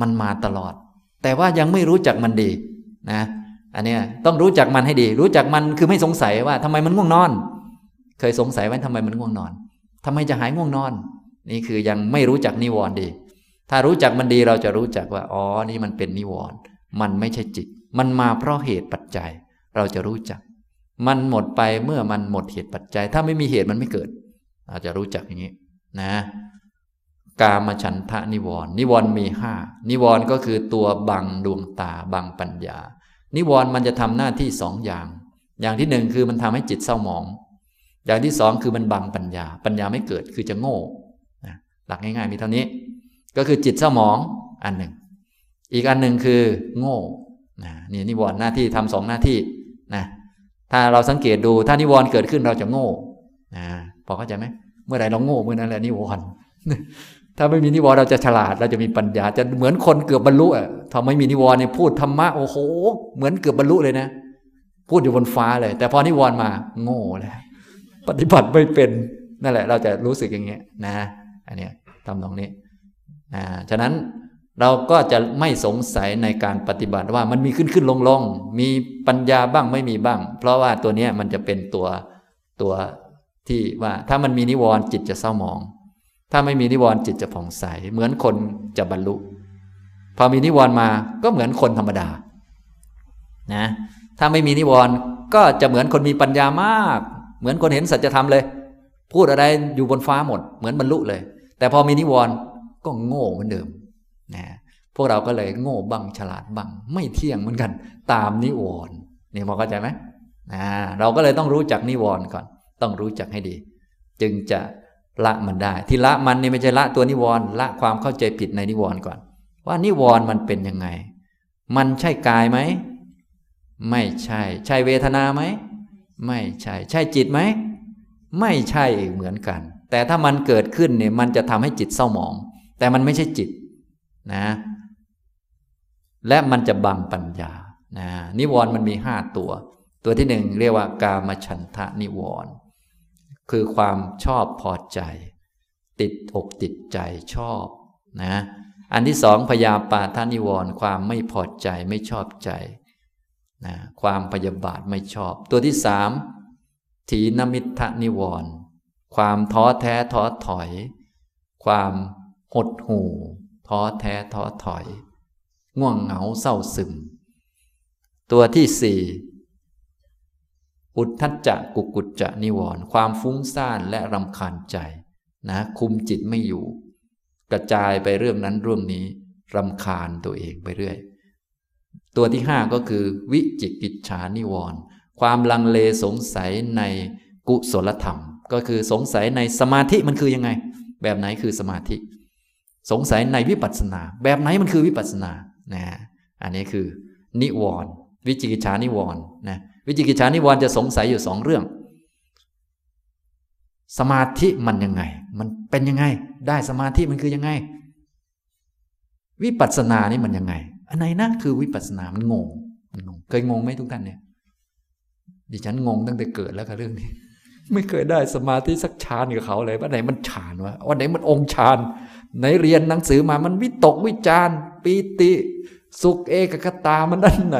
B: มันมาตลอด แต่ว่ายังไม่รู้จักมันดีนะอันนี้ต้องรู้จักมันให้ดี รู้จักมันคือไม่สงสัยว่าทำไมมันง่วงนอน เคยสงสัยว่าทำไมมันง่วงนอนทำไมจะหายง่วงนอน นี่คือยังไม่รู้จักนิวรณ์ดี ถ้ารู้จักมันดีเราจะรู้จักว่าอ๋อนี่มันเป็นนิวรณ์มันไม่ใช่จิต มันมาเพราะเหตุปัจจัย เราจะรู้จัก มันหมดไปเมื่อมันหมดเหตุปัจจัย ถ้าไม่มีเหตุมันไม่เกิด เราจะรู้จักอย่างนี้นะ กามฉันทะนิวรณ์นิวรณ์มีห้านิวรณ์ก็คือตัวบังดวงตาบังปัญญา นิวรณ์มันจะทำหน้าที่สองอย่าง อย่างที่หนึ่งคือมันทำให้จิตเศร้าหมอง อย่างที่สองคือมันบังปัญญา ปัญญาไม่เกิดคือจะโง่นะหลักง่ายๆมีเท่านี้ ก็คือจิตเศร้าหมองอันหนึ่ง อีกอันหนึ่งคือโง่นะนี่นิวรณ์หน้าที่ทำสองหน้าที่นะถ้าเราสังเกตดูถ้านิวรณ์เกิดขึ้นเราจะโง่นะพอเข้าใจไหม เมื่อไรเราโง่เมื่อนั้นแหละนิวรณ์ถ้าไม่มีนิวรณ์เราจะฉลาด เราจะมีปัญญาจะเหมือนคนเกือบบรรลุอะถ้าไม่มีนิวรณ์เนี่ยพูดธรรมะโอ้โห เหมือนเกือบบรรลุเลยนะ พูดอยู่บนฟ้าเลย แต่พอนิวรณ์มา โง่เลยปฏิบัติไม่เป็นนั่นแหละ เราจะรู้สึกอย่างเงี้ยนะ อันเนี้ยทำตรงนี้นะฉะนั้นเราก็จะไม่สงสัยในการปฏิบัติว่ามันมีขึ้นขึ้นลงลงมีปัญญาบ้างไม่มีบ้าง เพราะว่าตัวเนี้ยมันจะเป็นตัวตัว ที่ว่าถ้ามันมีนิวรณ์จิตจะเศร้าหมอง ถ้าไม่มีนิวรณ์จิตจะผ่องใส เหมือนคนจะบรรลุ พอมีนิวรณ์มาก็เหมือนคนธรรมดา นะ ถ้าไม่มีนิวรณ์ก็จะเหมือนคนมีปัญญามาก เหมือนคนเห็นสัจธรรมเลย พูดอะไรอยู่บนฟ้าหมด เหมือนบรรลุเลย แต่พอมีนิวรณ์ก็โง่เหมือนเดิม นะพวกเราก็เลยโง่บังฉลาดบังไม่เที่ยงเหมือนกัน ตามนิวรณ์นี่พอเข้าใจไหมนะเราก็เลยต้องรู้จักนิวรณ์ก่อน ต้องรู้จักให้ดี จึงจะละมันได้ ที่ละมันนี่ไม่ใช่ละตัวนิวรณ์ละความเข้าใจผิดในนิวรณ์ก่อน ว่านิวรณ์มันเป็นยังไง มันใช่กายไหมไม่ใช่ ใช่เวทนาไหมไม่ใช่ ใช่จิตไหมไม่ใช่เหมือนกัน แต่ถ้ามันเกิดขึ้นเนี่ยมันจะทำให้จิตเศร้าหมอง แต่มันไม่ใช่จิตนะ และมันจะบังปัญญานะนิวรณ์มันมีห้าตัว ตัวที่หนึ่งเรียกว่ากามฉันทะนิวรณ์ คือความชอบพอใจ ติดอกติดใจชอบนะอันที่สองพยาปาทานิวรความไม่พอใจไม่ชอบใจนะความพยาบาทไม่ชอบ ตัวที่สามถีนมิทะนิวรความท้อแท้ท้อถอย ความหดหู่ท้อแท้ท้อถอย ง่วงเหงาเศร้าซึม ตัวที่สี่ อุทธัจจะกุกุจจะนิวรณ์ความฟุ้งซ่านและรำคาญใจ นะ คุมจิตไม่อยู่ กระจายไปเรื่องนั้นเรื่องนี้รำคาญตัวเองไปเรื่อย ตัวที่ห้าก็คือ วิจิกิจฉานิวรณ์ความลังเลสงสัยในกุศลธรรม ก็คือสงสัยในสมาธิมันคือยังไง แบบไหนคือสมาธิ สงสัยในวิปัสสนา แบบไหนมันคือวิปัสสนานะอันนี้คือ นิวรณ์วิจิกิจฉานิวรณ์นะ วิจิกิจฉานิวรณ์จะสงสัยอยู่สองเรื่อง สมาธิมันยังไง มันเป็นยังไง ได้สมาธิมันคือยังไง วิปัสสนานี่มันยังไง อันไหนนะคือวิปัสสนามันงงมันงง เคยงงไหมทุกท่านเนี่ย ดิฉันงงตั้งแต่เกิดแล้วกับเรื่องนี้ ไม่เคยได้สมาธิสักฌานกับเขาเลยว่าไหนมันฌานวะว่าไหนมันองค์ฌานไหนเรียนหนังสือมามันวิตกวิจารปีติ สุขเอกคตามันอันไหน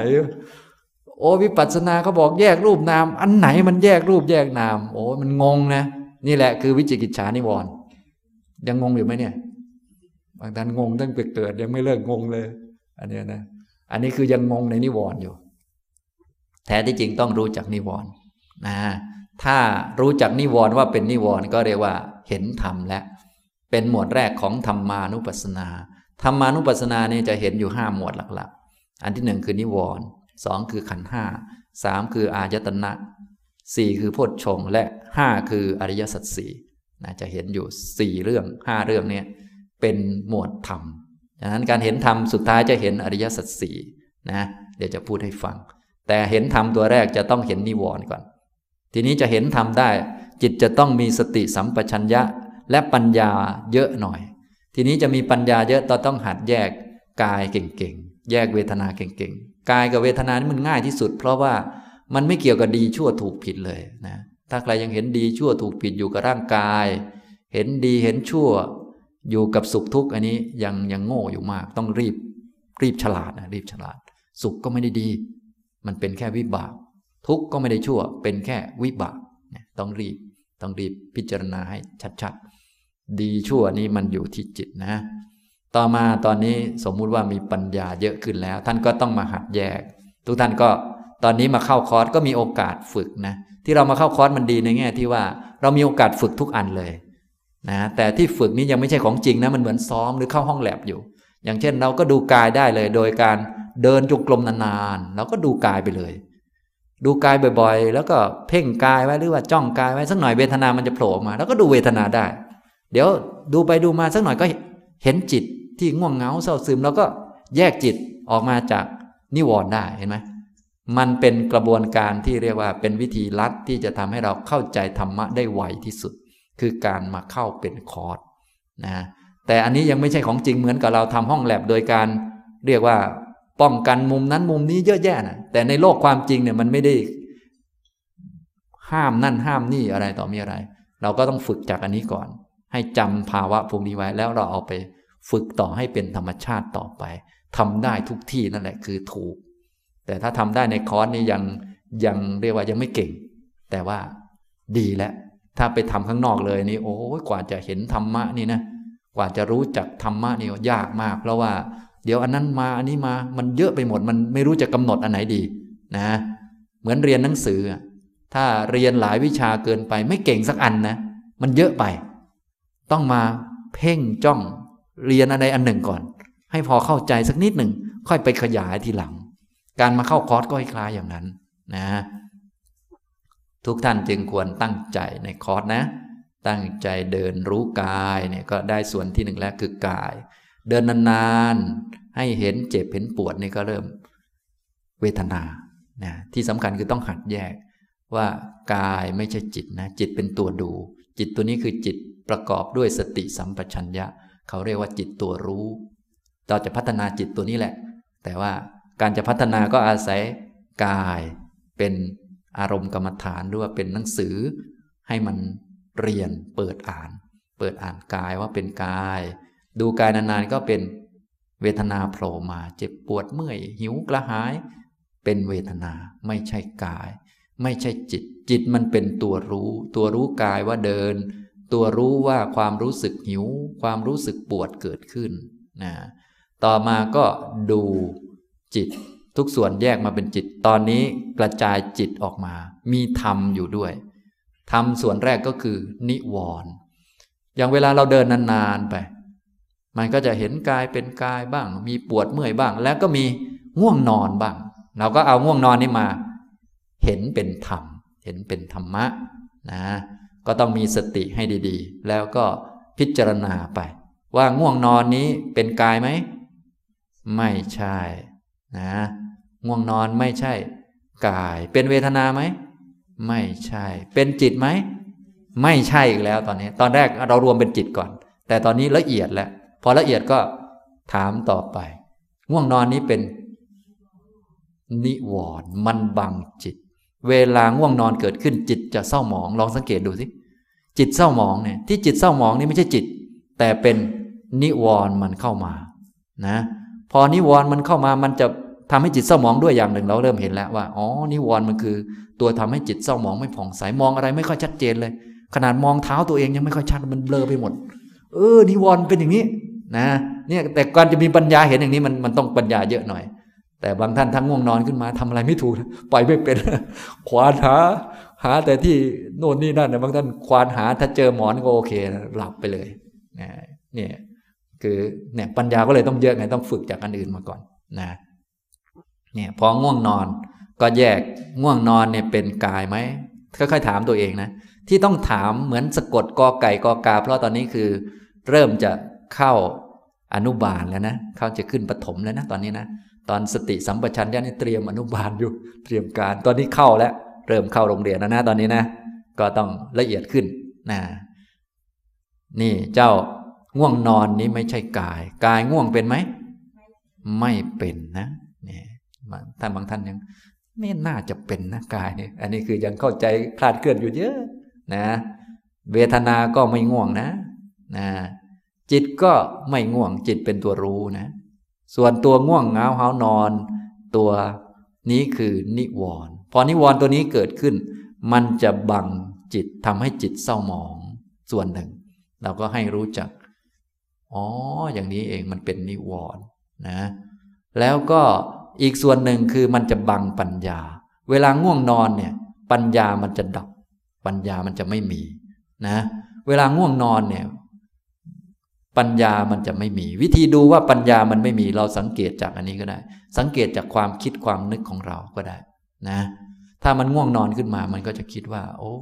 B: โอ้วิปัสสนาเขาบอกแยกรูปนาม อันไหนมันแยกรูปแยกนาม โอ้มันงงนะ นี่แหละคือวิจิกิจฉานิวรณ์ยังงงอยู่ไหมเนี่ย บางท่านงงตั้งแต่เกิดยังไม่เลิกงงเลย อันนี้นะ อันนี้คือยังงงในนิวรณ์อยู่ แท้ที่จริงต้องรู้จักนิวรณ์นะ ถ้ารู้จักนิวรณ์ว่าเป็นนิวรณ์ก็เรียกว่า เห็นธรรมและ เป็นหมวดแรกของธรรมานุปัสสนา ธรรมานุปัสสนาเนี่ยจะเห็นอยู่ห้าหมวดหลัก ๆ อันที่หนึ่งคือนิวรณ์ สองคือขันห้าสามคืออายตนะสี่คือโพชฌงและห้าคืออริยสัจสี่นะจะเห็นอยู่สี่เรื่องห้าเรื่องเนี้เป็นหมวดธรรมดังนั้นการเห็นธรรมสุดท้ายจะเห็นอริยสัจสี่นะเดี๋ยวจะพูดให้ฟัง แต่เห็นธรรมตัวแรกจะต้องเห็นนิวรณ์ก่อน ทีนี้จะเห็นธรรมได้ จิตจะต้องมีสติสัมปชัญญะและปัญญาเยอะหน่อย ทีนี้จะมีปัญญาเยอะต้องหัดแยกกายเก่งๆ แยกเวทนาเก่งๆ กายกับเวทนานี่มันง่ายที่สุด เพราะว่ามันไม่เกี่ยวกับดีชั่วถูกผิดเลยนะถ้าใครยังเห็นดีชั่วถูกผิดอยู่กับร่างกาย เห็นดีเห็นชั่วอยู่กับสุขทุกข์อันนี้ยังยังโง่อยู่มาก ต้องรีบรีบฉลาดนะรีบฉลาด สุขก็ไม่ได้ดี มันเป็นแค่วิบาก ทุกข์ก็ไม่ได้ชั่ว เป็นแค่วิบากต้องรีบต้องรีบพิจารณาให้ชัดๆ ดีชั่วนี้มันอยู่ที่จิตนะ ต่อมาตอนนี้สมมุติว่ามีปัญญาเยอะขึ้นแล้ว ท่านก็ต้องมาหัดแยก ทุกท่านก็ตอนนี้มาเข้าคอร์สก็มีโอกาสฝึกนะที่เรามาเข้าคอร์สมันดีในแง่ที่ว่าเรามีโอกาสฝึกทุกอันเลยนะแต่ที่ฝึกนี้ยังไม่ใช่ของจริงนะมันเหมือนซ้อมหรือเข้าห้องแลบอยู่ อย่างเช่นเราก็ดูกายได้เลย โดยการเดินจงกรมนานๆเราก็ดูกายไปเลย ดูกายบ่อยๆ แล้วก็เพ่งกายไว้หรือว่าจ้องกายไว้สักหน่อยเวทนามันจะโผล่ออกมา แล้วก็ดูเวทนาได้ เดี๋ยวดูไปดูมาสักหน่อยก็เห็นจิต ที่ง่วงเหงาเศร้าซึมแล้วก็แยกจิตออกมาจากนิวรณ์ได้เห็นไหมมันเป็นกระบวนการที่เรียกว่าเป็นวิธีลัดที่จะทำให้เราเข้าใจธรรมะได้ไวที่สุด คือการมาเข้าเป็นคอร์สนะแต่อันนี้ยังไม่ใช่ของจริงเหมือนกับเราทำห้องแลบโดยการเรียกว่าป้องกันมุมนั้นมุมนี้เยอะแยะนะแต่ในโลกความจริงเนี่ยมันไม่ได้ห้ามนั่นห้ามนี่อะไรต่อมีอะไร เราก็ต้องฝึกจากอันนี้ก่อน ให้จำภาวะพวกนี้ไว้แล้วเราเอาไป ฝึกต่อให้เป็นธรรมชาติต่อไปทำได้ทุกที่นั่นแหละคือถูก แต่ถ้าทำได้ในคอร์สนี่ยังยังเรียกว่ายังไม่เก่ง แต่ว่าดีแล้วถ้าไปทำข้างนอกเลยนี่โอ้กว่าจะเห็นธรรมะนี่นะกว่าจะรู้จักธรรมะนี่ยากมาก เพราะว่า เดี๋ยวอันนั้นมาอันนี้มามันเยอะไปหมดมันไม่รู้จะกำหนดอันไหนดีนะ เหมือนเรียนหนังสือ ถ้าเรียนหลายวิชาเกินไป ไม่เก่งสักอันนะ มันเยอะไป ต้องมาเพ่งจ้อง เรียนอะไรอันหนึ่งก่อน ให้พอเข้าใจสักนิดหนึ่ง ค่อยไปขยายทีหลัง การมาเข้าคอร์สก็คล้ายอย่างนั้นนะ ทุกท่านจึงควรตั้งใจในคอร์สนะ ตั้งใจเดินรู้กายเนี่ยก็ได้ส่วนที่หนึ่งแล้วคือกาย เดินนานๆให้เห็นเจ็บเห็นปวดนี่ก็เริ่มเวทนานะที่สำคัญคือต้องหัดแยกว่ากายไม่ใช่จิตนะจิตเป็นตัวดู จิตตัวนี้คือจิตประกอบด้วยสติสัมปชัญญะ เขาเรียกว่าจิตตัวรู้ เราจะพัฒนาจิตตัวนี้แหละ แต่ว่าการจะพัฒนาก็อาศัยกายเป็นอารมณ์กรรมฐานหรือว่าเป็นหนังสือ ให้มันเรียนเปิดอ่าน เปิดอ่านกายว่าเป็นกาย ดูกายนานๆก็เป็นเวทนาโผล่มา เจ็บปวดเมื่อย หิวกระหาย เป็นเวทนาไม่ใช่กาย ไม่ใช่จิต จิตมันเป็นตัวรู้ ตัวรู้กายว่าเดิน ตัวรู้ว่าความรู้สึกหิว ความรู้สึกปวดเกิดขึ้นนะต่อมาก็ดูจิต ทุกส่วนแยกมาเป็นจิต ตอนนี้กระจายจิตออกมา มีธรรมอยู่ด้วยธรรมส่วนแรกก็คือ นิวรณ์อย่างเวลาเราเดินนานๆไป มันก็จะเห็นกายเป็นกายบ้าง มีปวดเมื่อยบ้าง แล้วก็มีง่วงนอนบ้าง เราก็เอาง่วงนอนนี้มา เห็นเป็นธรรม เห็นเป็นธรรมะนะ ก็ต้องมีสติให้ดีๆ แล้วก็พิจารณาไป ว่าง่วงนอนนี้เป็นกายไหม ไม่ใช่นะง่วงนอนไม่ใช่ กาย เป็นเวทนาไหม ไม่ใช่ เป็นจิตไหม ไม่ใช่อีกแล้วตอนนี้ ตอนแรกเรารวมเป็นจิตก่อน แต่ตอนนี้ละเอียดแล้ว พอละเอียดก็ถามต่อไป ง่วงนอนนี้เป็นนิวรณ์มันบังจิต เวลาง่วงนอนเกิดขึ้นจิตจะเศร้าหมอง ลองสังเกตดูสิจิตเศร้าหมองเนี่ยที่จิตเศร้าหมองนี่ไม่ใช่จิต แต่เป็นนิวรณ์มันเข้ามานะพอนิวรณ์มันเข้ามามันจะทำให้จิตเศร้าหมองด้วยอย่างหนึ่งเราเริ่มเห็นแล้วว่าอ๋อนิวรณ์มันคือ ตัวทำให้จิตเศร้าหมองไม่ผ่องใสมองอะไรไม่ค่อยชัดเจนเลย ขนาดมองเท้าตัวเองยังไม่ค่อยชัดมันเบลอไปหมด เออนิวรณ์เป็นอย่างนี้นะเนี่ยแต่การจะมีปัญญาเห็นอย่างนี้มันมันต้องปัญญาเยอะหน่อย แต่บางท่านทั้งง่วงนอนขึ้นมาทำอะไรไม่ถูกปล่อยไม่เป็น ควานหา หาแต่ที่โน่นนี่นั่นนะบางท่านควานหาถ้าเจอหมอนก็โอเคหลับไปเลยเนี่ยคือเนี่ยปัญญาก็เลยต้องเยอะไงต้องฝึกจากอันอื่นมาก่อนนะเนี่ยพอง่วงนอนก็แยกง่วงนอนเนี่ยเป็นกายไหมค่อยๆถามตัวเองนะ ที่ต้องถามเหมือนสะกดกอไก่กอกา เพราะตอนนี้คือ เริ่มจะเข้าอนุบาลแล้วนะ เข้าจะขึ้นปฐมแล้วนะตอนนี้นะ ตอนสติสัมปชัญญะนี่เตรียมอนุบาลอยู่ เตรียมการ ตอนนี้เข้าแล้ว เริ่มเข้าโรงเรียนแล้วนะตอนนี้นะ ก็ต้องละเอียดขึ้นนะนี่เจ้าง่วงนอนนี้ไม่ใช่กาย กายง่วงเป็นไหม ไม่เป็นนะนี่ท่านบางท่านยังไม่น่าจะเป็นนะกายเนี่ยอันนี้คือยังเข้าใจคลาดเคลื่อนอยู่เยอะนะ เวทนาก็ไม่ง่วงนะนะ จิตก็ไม่ง่วงจิตเป็นตัวรู้นะ ส่วนตัวง่วงเงาหานอน ตัวนี้คือนิวรณ์พอนิวรณ์ตัวนี้เกิดขึ้น มันจะบังจิตทำให้จิตเศร้าหมอง ส่วนหนึ่ง เราก็ให้รู้จัก อ๋อ อย่างนี้เองมันเป็นนิวรณ์นะ แล้วก็อีกส่วนหนึ่งคือมันจะบังปัญญา เวลาง่วงนอนเนี่ย ปัญญามันจะดับ ปัญญามันจะไม่มีนะ เวลาง่วงนอนเนี่ย ปัญญามันจะไม่มี วิธีดูว่าปัญญามันไม่มีเราสังเกตจากอันนี้ก็ได้ สังเกตจากความคิดความนึกของเราก็ได้นะ ถ้ามันง่วงนอนขึ้นมามันก็จะคิดว่า โอ้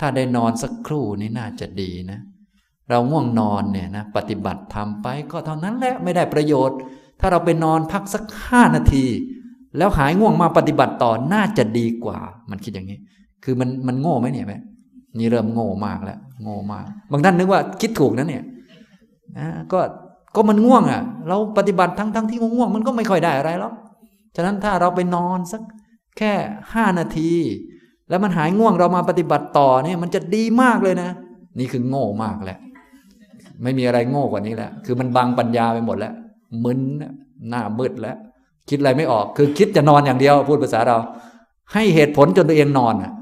B: ถ้าได้นอนสักครู่นี่น่าจะดีนะ เราง่วงนอนเนี่ยนะปฏิบัติทำไปก็เท่านั้นแหละไม่ได้ประโยชน์ ถ้าเราไปนอนพักสักห้านาที แล้วหายง่วงมาปฏิบัติต่อน่าจะดีกว่า มันคิดอย่างนี้ คือมันมันโง่ไหมเนี่ยแม่นี่เริ่มโง่มากแล้ว โง่มาก บางท่านนึกว่าคิดถูกนะเนี่ย นะก็ก็มันง่วงอะ เราปฏิบัติทั้งทั้งที่ง่วงมันก็ไม่ค่อยได้อะไรหรอกฉะนั้นถ้าเราไปนอนสักแค่ห้านาที แล้วมันหายง่วงเรามาปฏิบัติต่อเนี่ย มันจะดีมากเลยนะ นี่คือโง่มากแหละ ไม่มีอะไรโง่กว่านี้แล้วคือมันบังปัญญาไปหมดแล้วมึนหน้ามืดแล้ว คิดอะไรไม่ออก คือคิดจะนอนอย่างเดียว พูดภาษาเรา ให้เหตุผลจนตัวเองนอนอะ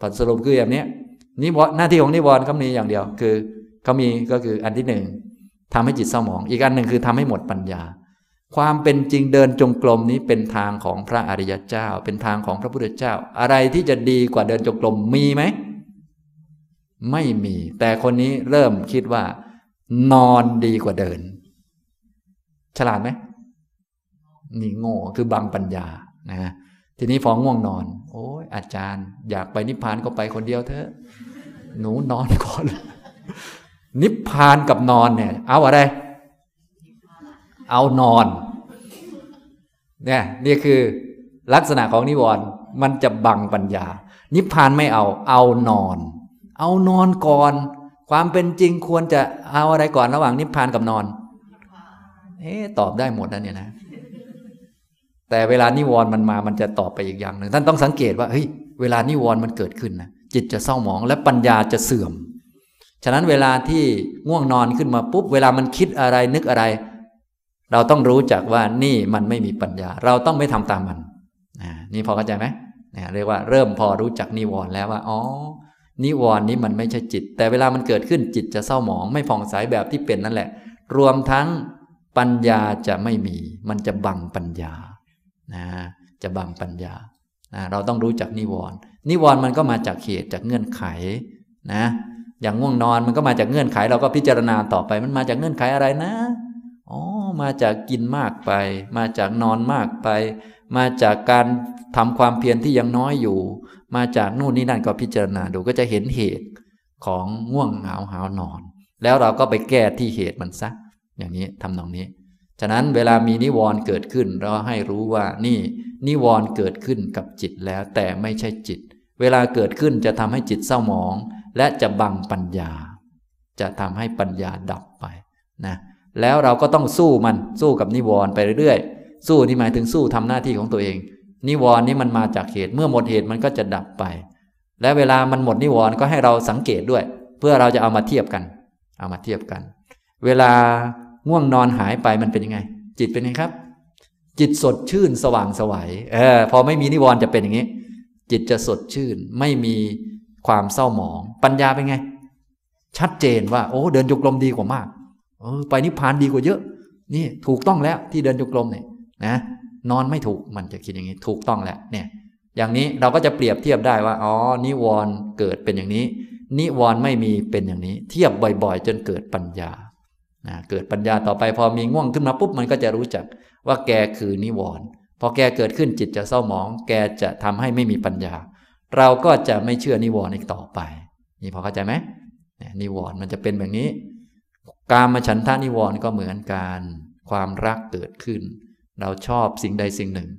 B: ผลสรุปคือแบบนี้นี่หน้าที่ของนิวรณ์เขามีอย่างเดียว คือเขามีก็คืออันที่หนึ่ง ทำให้จิตเศร้าหมอง อีกอันหนึ่งคือทำให้หมดปัญญา ความเป็นจริงเดินจงกรมนี้เป็นทางของพระอริยเจ้า เป็นทางของพระพุทธเจ้า อะไรที่จะดีกว่าเดินจงกรมมีไหม ไม่มี แต่คนนี้เริ่มคิดว่า นอนดีกว่าเดิน ฉลาดไหมนี่โง่คือบังปัญญานะทีนี้พอง่วงนอน โอ้ยอาจารย์ อยากไปนิพพานก็ไปคนเดียวเถอะ หนูนอนก่อน นิพพานกับนอนเนี่ย เอาอะไร เอานอน เนี่ยนี่คือลักษณะของนิวรณ์มันจะบังปัญญา นิพพานไม่เอา เอานอน เอานอนก่อน ความเป็นจริงควรจะเอาอะไรก่อนระหว่างนิพพานกับนอน เอ๊ตอบได้หมดนะเนี่ยนะ แต่เวลานิวรณ์มันมามันจะตอบไปอีกอย่างหนึ่งท่านต้องสังเกตว่าเฮ้ยเวลานิวรณ์มันเกิดขึ้นนะจิตจะเศร้าหมองและปัญญาจะเสื่อม ฉะนั้นเวลาที่ง่วงนอนขึ้นมาปุ๊บ เวลามันคิดอะไรนึกอะไร เราต้องรู้จักว่านี่มันไม่มีปัญญา เราต้องไม่ทำตามมันนี่พอเข้าใจไหมเนี่ยเรียกว่าเริ่มพอรู้จักนิวรณ์แล้วว่าอ๋อนิวรณ์นี้มันไม่ใช่จิต แต่เวลามันเกิดขึ้นจิตจะเศร้าหมอง ไม่ผ่องใสแบบที่เป็นนั่นแหละ รวมทั้งปัญญาจะไม่มี มันจะบังปัญญานะจะบังปัญญานะเราต้องรู้จักนิวรณ์นิวรณ์มันก็มาจากเหตุจากเงื่อนไขนะ อย่างง่วงนอนมันก็มาจากเงื่อนไขเราก็พิจารณาต่อไป มันมาจากเงื่อนไขอะไรนะอ๋อมาจากกินมากไป มาจากนอนมากไป มาจากการทำความเพียรที่ยังน้อยอยู่ มาจากนู่นนี่นั่นก็พิจารณาดูก็จะเห็นเหตุของง่วงเหงาหาวนอน แล้วเราก็ไปแก้ที่เหตุมันซะอย่างนี้ทำตรงนี้ ฉะนั้นเวลามีนิวรณ์เกิดขึ้น เราให้รู้ว่านี่นิวรณ์เกิดขึ้นกับจิตแล้วแต่ไม่ใช่จิต เวลาเกิดขึ้นจะทำให้จิตเศร้าหมอง และจะบังปัญญา จะทำให้ปัญญาดับไปนะแล้วเราก็ต้องสู้มันสู้กับนิวรณ์ไปเรื่อยๆ สู้นี่หมายถึงสู้ทำหน้าที่ของตัวเอง นิวรณ์นี้มันมาจากเหตุ เมื่อหมดเหตุมันก็จะดับไป และเวลามันหมดนิวรณ์ก็ให้เราสังเกตด้วย เพื่อเราจะเอามาเทียบกัน เอามาเทียบกัน เวลาง่วงนอนหายไปมันเป็นยังไง จิตเป็นไงครับ จิตสดชื่นสว่างสวัยเออพอไม่มีนิวรณ์จะเป็นอย่างนี้ จิตจะสดชื่น ไม่มี ความเศร้าหมอง ปัญญาเป็นไง ชัดเจนว่า โอ้ เดินจงกรมดีกว่ามากเออไปนิพพานดีกว่าเยอะ นี่ถูกต้องแล้วที่เดินจงกรมเนี่ยนะนอนไม่ถูกมันจะคิดอย่างนี้ ถูกต้องแล้วเนี่ย อย่างนี้เราก็จะเปรียบเทียบได้ว่าอ๋อนิวรณ์เกิดเป็นอย่างนี้ นิวรณ์ไม่มีเป็นอย่างนี้ เทียบบ่อย ๆ จนเกิดปัญญานะเกิดปัญญาต่อไปพอมีง่วงขึ้นมาปุ๊บมันก็จะรู้จักว่าแกคือนิวรณ์พอแกเกิดขึ้นจิตจะเศร้าหมอง แกจะทำให้ไม่มีปัญญา เราก็จะไม่เชื่อนิวรณ์อีกต่อไป นี่พอเข้าใจไหมนิวรณ์มันจะเป็นแบบนี้ การมาฉันทานิวรณ์ก็เหมือนกันความรักเกิดขึ้น เราชอบสิ่งใดสิ่งหนึ่ง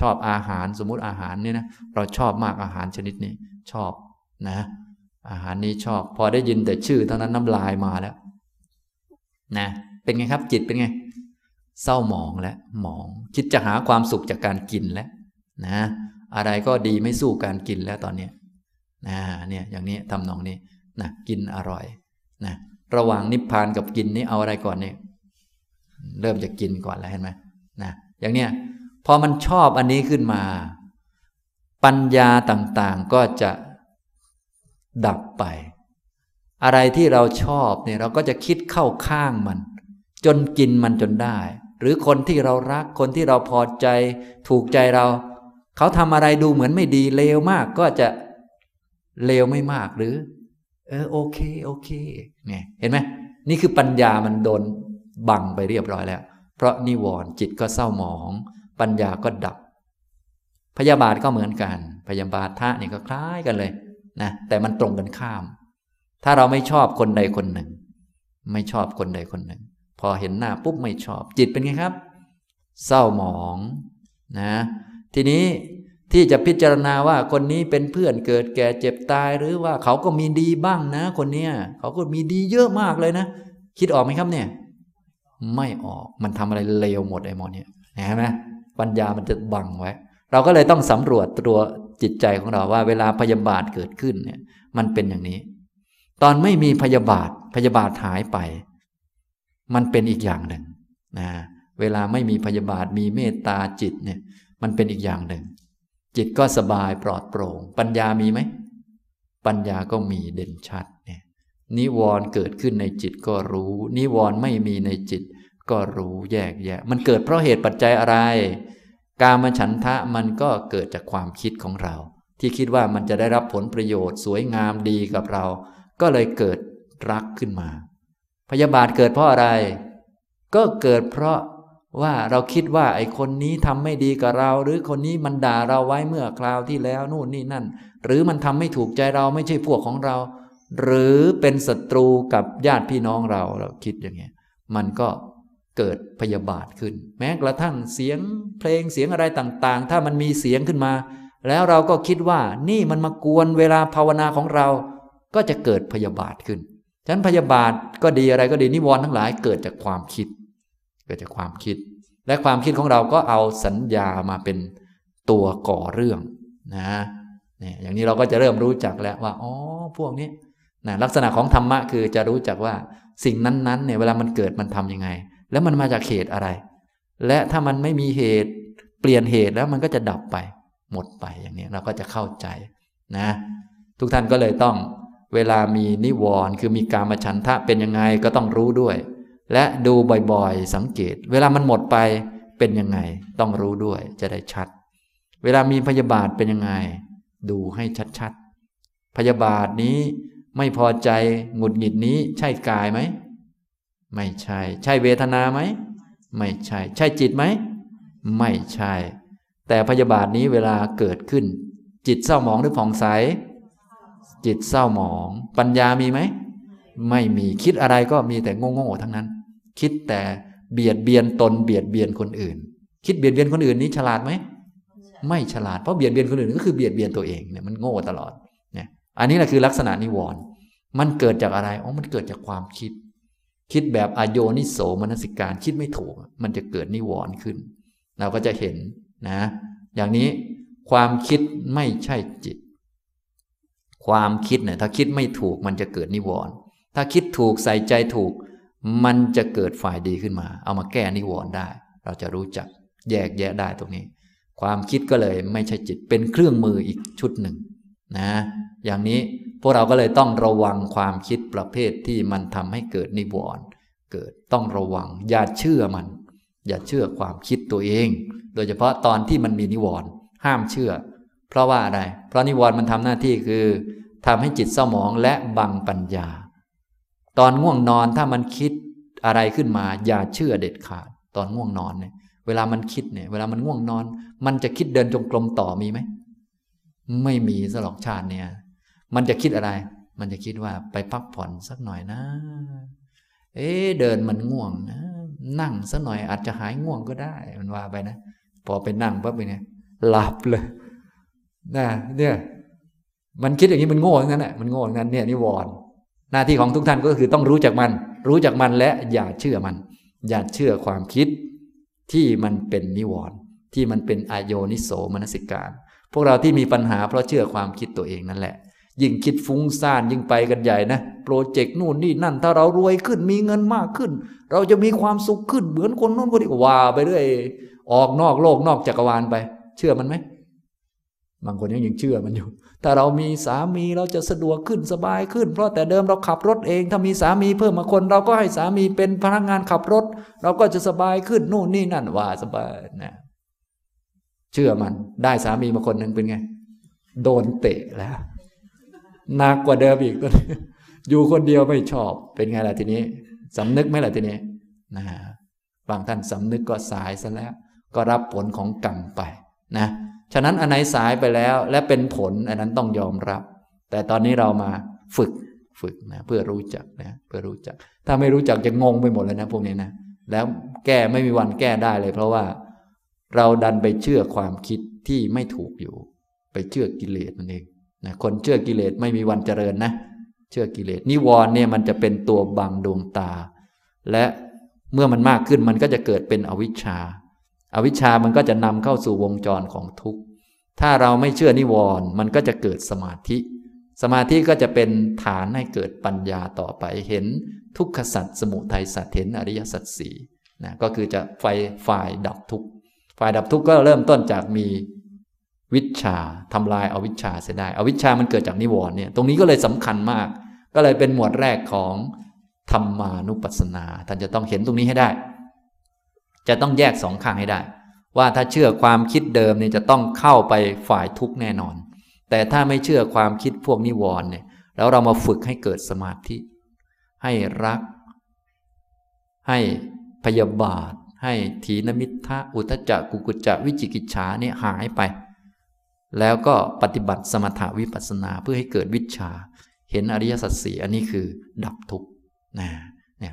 B: ชอบอาหารสมมุติอาหารเนี่ยนะเราชอบมากอาหารชนิดนี้ ชอบนะ อาหารนี้ชอบ พอได้ยินแต่ชื่อเท่านั้นน้ำลายมาแล้ว นะ เป็นไงครับ จิตเป็นไง เศร้าหมองแล้วหมอง คิดจะหาความสุขจากการกินแล้วนะ อะไรก็ดีไม่สู้การกินแล้วตอนนี้นะเนี่ยอย่างนี้ทำนองนี้นะกินอร่อยนะระหว่างนิพพานกับกินนี้เอาอะไรก่อนเนี่ยเริ่มจะกินก่อนแล้วเห็นไหมนะอย่างเนี้ยพอมันชอบอันนี้ขึ้นมา ปัญญาต่างๆก็จะดับไป อะไรที่เราชอบเนี่ยเราก็จะคิดเข้าข้างมัน จนกินมันจนได้ หรือคนที่เรารักคนที่เราพอใจ ถูกใจเรา เขาทำอะไรดูเหมือนไม่ดีเลวมากก็จะเลวไม่มากหรือ เออโอเค โอเค เนี่ย เห็นไหมนี่คือปัญญามันโดนบังไปเรียบร้อยแล้ว เพราะนิวรณ์จิตก็เศร้าหมอง ปัญญาก็ดับ พยาบาทก็เหมือนกัน พยาบาทท่านี่ก็คล้ายกันเลยนะแต่มันตรงกันข้าม ถ้าเราไม่ชอบคนใดคนหนึ่ง ไม่ชอบคนใดคนหนึ่ง พอเห็นหน้าปุ๊บไม่ชอบ จิตเป็นไงครับ เศร้าหมองนะ ทีนี้ที่จะพิจารณาว่าคนนี้เป็นเพื่อนเกิดแก่เจ็บตายหรือว่าเขาก็มีดีบ้างนะ คนเนี้ยเขาก็มีดีเยอะมากเลยนะ คิดออกไหมครับเนี่ย ไม่ออกมันทำอะไรเลวหมดไอ้หมดเนี่ยเห็นไหมปัญญามันจะบังไว้ เราก็เลยต้องสำรวจตัวจิตใจของเราว่า เวลาพยาบาทเกิดขึ้นเนี่ย มันเป็นอย่างนี้ ตอนไม่มีพยาบาทพยาบาทหายไป มันเป็นอีกอย่างหนึ่งนะเวลาไม่มีพยาบาทมีเมตตาจิตเนี่ย มันเป็นอีกอย่างหนึ่ง จิตก็สบายปลอดโปร่ง ปัญญามีไหม ปัญญาก็มีเด่นชัดเนี่ยนิวรณ์เกิดขึ้นในจิตก็รู้ นิวรณ์ไม่มีในจิต ก็รู้แยกแยะ มันเกิดเพราะเหตุปัจจัยอะไร การมฉันทะมันก็เกิดจากความคิดของเรา ที่คิดว่ามันจะได้รับผลประโยชน์สวยงามดีกับเรา ก็เลยเกิดรักขึ้นมา พยาบาทเกิดเพราะอะไร ก็เกิดเพราะ ว่าเราคิดว่าไอ้คนนี้ทำไม่ดีกับเรา หรือคนนี้มันด่าเราไว้เมื่อคราวที่แล้วนู่นนี่นั่น หรือมันทำไม่ถูกใจเราไม่ใช่พวกของเรา หรือเป็นศัตรูกับญาติพี่น้องเราเราคิดอย่างเงี้ยมันก็เกิดพยาบาทขึ้น แม้กระทั่งเสียงเพลงเสียงอะไรต่างๆ ถ้ามันมีเสียงขึ้นมา แล้วเราก็คิดว่านี่มันมากวนเวลาภาวนาของเรา ก็จะเกิดพยาบาทขึ้นฉะนั้นพยาบาทก็ดีอะไรก็ดีนิวรณ์ทั้งหลายเกิดจากความคิด เกิดจากความคิด และความคิดของเราก็เอาสัญญามาเป็นตัวก่อเรื่องนะเนี่ยอย่างนี้เราก็จะเริ่มรู้จักแล้วว่าอ๋อพวกนี้นะลักษณะของธรรมะคือจะรู้จักว่าสิ่งนั้นๆเนี่ยเวลามันเกิดมันทํำยังไง แล้วมันมาจากเหตุอะไร และถ้ามันไม่มีเหตุเปลี่ยนเหตุแล้วมันก็จะดับไป หมดไปอย่างนี้เราก็จะเข้าใจนะ ทุกท่านก็เลยต้องเวลามีนิวรณ์คือมีการมาฉันทะเป็นยังไงก็ต้องรู้ด้วย และดูบ่อยๆ สังเกต เวลามันหมดไปเป็นยังไง ต้องรู้ด้วยจะได้ชัด เวลามีพยาบาทเป็นยังไง ดูให้ชัดๆ พยาบาทนี้ไม่พอใจหงุดหงิดนี้ใช่กายไหม ไม่ใช่ ใช่เวทนาไหม ไม่ใช่ ใช่จิตไหม ไม่ใช่ แต่พยาบาทนี้เวลาเกิดขึ้น จิตเศร้าหมองหรือผ่องใส จิตเศร้าหมอง ปัญญามีไหม ไม่มีคิดอะไรก็มีแต่โง่ๆทั้งนั้น คิดแต่เบียดเบียนตนเบียดเบียนคนอื่น คิดเบียดเบียนคนอื่นนี้ฉลาดไหมไม่ฉลาดเพราะเบียดเบียนคนอื่นก็คือเบียดเบียนตัวเองเนี่ยมันโง่ตลอดเนี่ยอันนี้แหละคือลักษณะนิวรณ์มันเกิดจากอะไรอ๋อมันเกิดจากความคิด คิดแบบอโยนิโสมนสิการคิดไม่ถูก มันจะเกิดนิวรณ์ขึ้น เราก็จะเห็นนะ อย่างนี้ความคิดไม่ใช่จิต ความคิดเนี่ยถ้าคิดไม่ถูกมันจะเกิดนิวรณ์ถ้าคิดถูกใส่ใจถูก มันจะเกิดฝ่ายดีขึ้นมา เอามาแก้นิวรณ์ได้ เราจะรู้จักแยกแยะได้ตรงนี้ ความคิดก็เลยไม่ใช่จิตเป็นเครื่องมืออีกชุดหนึ่งนะ อย่างนี้พวกเราก็เลยต้องระวังความคิดประเภทที่มันทำให้เกิดนิวรณ์เกิดต้องระวัง อย่าเชื่อมัน อย่าเชื่อความคิดตัวเอง โดยเฉพาะตอนที่มันมีนิวรณ์ห้ามเชื่อ เพราะว่าอะไร เพราะนิวรณ์มันทำหน้าที่คือทำให้จิตเศร้าหมองและบังปัญญา ตอนง่วงนอนถ้ามันคิดอะไรขึ้นมา อย่าเชื่อเด็ดขาด ตอนง่วงนอนเนี่ย เวลามันคิดเนี่ย เวลามันง่วงนอน มันจะคิดเดินจงกรมต่อมีไหมไม่มีสลอกชาติเนี่ย มันจะคิดอะไร มันจะคิดว่าไปพักผ่อนสักหน่อยนะ เอ๊เดินมันง่วงนะนั่งสักหน่อยอาจจะหายง่วงก็ได้ มันว่าไปนะพอไปนั่งปั๊บไปเนี่ยหลับเลยนะเนี่ย มันคิดอย่างนี้มันโง่ทั้งนั้นแหละมันโง่ทั้งนั้นเนี่ยนิวรณ์ หน้าที่ของทุกท่านก็คือต้องรู้จักมัน รู้จักมันและอย่าเชื่อมัน อย่าเชื่อความคิดที่มันเป็นนิวรณ์ที่มันเป็นอโยนิโสมนสิการ พวกเราที่มีปัญหาเพราะเชื่อความคิดตัวเองนั่นแหละ ยิ่งคิดฟุ้งซ่านยิ่งไปกันใหญ่นะ โปรเจกต์นู่นนี่นั่น ถ้าเรารวยขึ้นมีเงินมากขึ้น เราจะมีความสุขขึ้นเหมือนคนนู้นคนนี้ว่าไปเรื่อยออกนอกโลกนอกจักรวาลไป เชื่อมันไหมบางคนยังยังเชื่อมันอยู่ ถ้าเรามีสามีเราจะสะดวกขึ้นสบายขึ้น เพราะแต่เดิมเราขับรถเอง ถ้ามีสามีเพิ่มมาคน เราก็ให้สามีเป็นพนักงานขับรถ เราก็จะสบายขึ้นนู่นนี่นั่นว่าสบายนะเชื่อมัน ได้สามีมาคนหนึ่งเป็นไง โดนเตะแล้วหนักกว่าเดิมอีกตอนนี้อยู่คนเดียวไม่ชอบเป็นไงล่ะทีนี้สำนึกไหมล่ะทีนี้นะบางท่านสำนึกก็สายซะแล้ว ก็รับผลของกรรมไปนะ ฉะนั้นอันไหนสายไปแล้ว และเป็นผลอันนั้นต้องยอมรับ แต่ตอนนี้เรามาฝึกฝึกนะเพื่อรู้จักนะเพื่อรู้จัก ถ้าไม่รู้จักจะงงไปหมดเลยนะพวกนี้นะแล้วแก้ไม่มีวันแก้ได้เลย เพราะว่าเราดันไปเชื่อความคิดที่ไม่ถูกอยู่ ไปเชื่อกิเลสนั่นเองนะคนเชื่อกิเลสไม่มีวันเจริญนะ เชื่อกิเลสนิวรณ์เนี่ยมันจะเป็นตัวบังดวงตา และเมื่อมันมากขึ้นมันก็จะเกิดเป็นอวิชชา อวิชามันก็จะนำเข้าสู่วงจรของทุกข์ ถ้าเราไม่เชื่อนิวรณ์มันก็จะเกิดสมาธิ สมาธิก็จะเป็นฐานให้เกิดปัญญาต่อไป เห็นทุกขสัตว์สมุทัยสัตเห็นอริยสัจสี่นะก็คือจะไฟฝ่ายดับทุกข์ฝ่ายดับทุกข์ก็เริ่มต้นจากมีวิชาทำลายอาวิชชาเสียได้อวิชชามันเกิดจากนิวรณ์เนี่ย ตรงนี้ก็เลยสำคัญมาก ก็เลยเป็นหมวดแรกของธรรมานุปัสสนา ท่านจะต้องเห็นตรงนี้ให้ได้ จะต้องแยกสองข้างให้ได้ ว่าถ้าเชื่อความคิดเดิมเนี่ยจะต้องเข้าไปฝ่ายทุกข์แน่นอน แต่ถ้าไม่เชื่อความคิดพวกนิวรณ์เนี่ยแล้วเรามาฝึกให้เกิดสมาธิ ให้รัก ให้พยาบาท ให้ถีนมิทะอุทจักกุกุจะวิจิกิจฉาเนี่ยหายไป แล้วก็ปฏิบัติสมถาวิปัสนาเพื่อให้เกิดวิชา เห็นอริยสัจสี่อันนี้คือดับทุกข์นะเนี่ย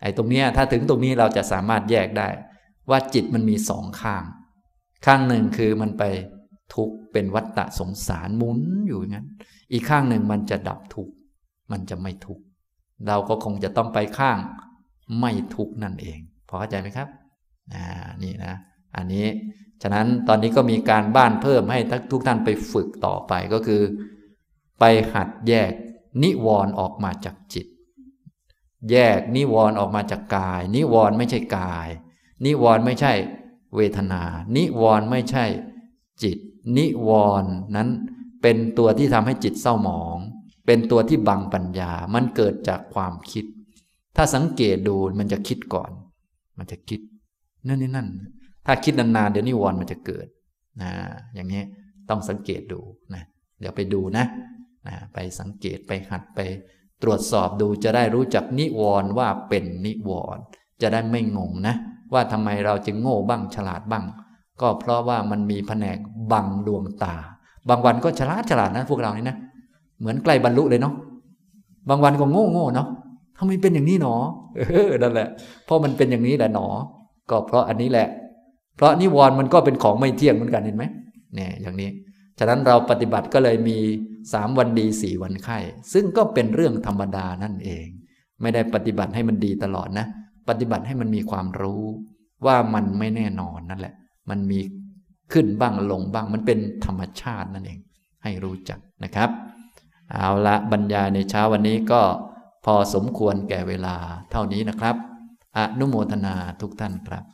B: ไอ้ตรงนี้ถ้าถึงตรงนี้เราจะสามารถแยกได้ ว่าจิตมันมีสองข้าง ข้างหนึ่งคือมันไปทุกข์เป็นวัฏฏะสงสารหมุนอยู่อย่างนั้น อีกข้างหนึ่งมันจะดับทุกข์มันจะไม่ทุกข์เราก็คงจะต้องไปข้างไม่ทุกข์นั่นเองพอเข้าใจไหมครับอ่านี่นะ อันนี้ฉะนั้นตอนนี้ก็มีการบ้านเพิ่มให้ทุกท่านไปฝึกต่อไปก็คือ ไปหัดแยกนิวรณ์ออกมาจากจิต แยกนิวรณ์ออกมาจากกาย นิวรณ์ไม่ใช่กาย นิวรณ์ไม่ใช่เวทนา นิวรณ์ไม่ใช่จิต นิวรณ์นั้นเป็นตัวที่ทำให้จิตเศร้าหมอง เป็นตัวที่บังปัญญา มันเกิดจากความคิด ถ้าสังเกตดูมันจะคิดก่อน มันจะคิดนั่นนี่นั่น ถ้าคิดนานๆเดี๋ยวนิวรณ์มันจะเกิดนะอย่างนี้ต้องสังเกตดูนะเดี๋ยวไปดูนะนะไปสังเกตไปหัดไป ตรวจสอบดูจะได้รู้จักนิวรณ์ว่าเป็นนิวรณ์จะได้ไม่งงนะ ว่าทำไมเราจึงโง่บ้างฉลาดบ้าง ก็เพราะว่ามันมีแผนกบังดวงตา บางวันก็ฉลาดฉลาดนะ พวกเรานี่นะ เหมือนใกล้บรรลุเลยเนาะบางวันก็โง่โง่เนาะทำไมเป็นอย่างนี้หนอเออนั่นแหละ เพราะมันเป็นอย่างนี้แหละหนอ ก็เพราะอันนี้แหละ เพราะนิวรณ์มันก็เป็นของไม่เที่ยงเหมือนกันเห็นไหมเนี่ยอย่างนี้ ฉะนั้นเราปฏิบัติก็เลยมีสามวันดีสี่วันไข้ ซึ่งก็เป็นเรื่องธรรมดานั่นเอง ไม่ได้ปฏิบัติให้มันดีตลอดนะ ปฏิบัติให้มันมีความรู้ว่ามันไม่แน่นอนนั่นแหละ มันมีขึ้นบ้างลงบ้าง มันเป็นธรรมชาตินั่นเอง ให้รู้จักนะครับ เอาละบรรยายในเช้าวันนี้ก็พอสมควรแก่เวลาเท่านี้นะครับ อนุโมทนาทุกท่านครับ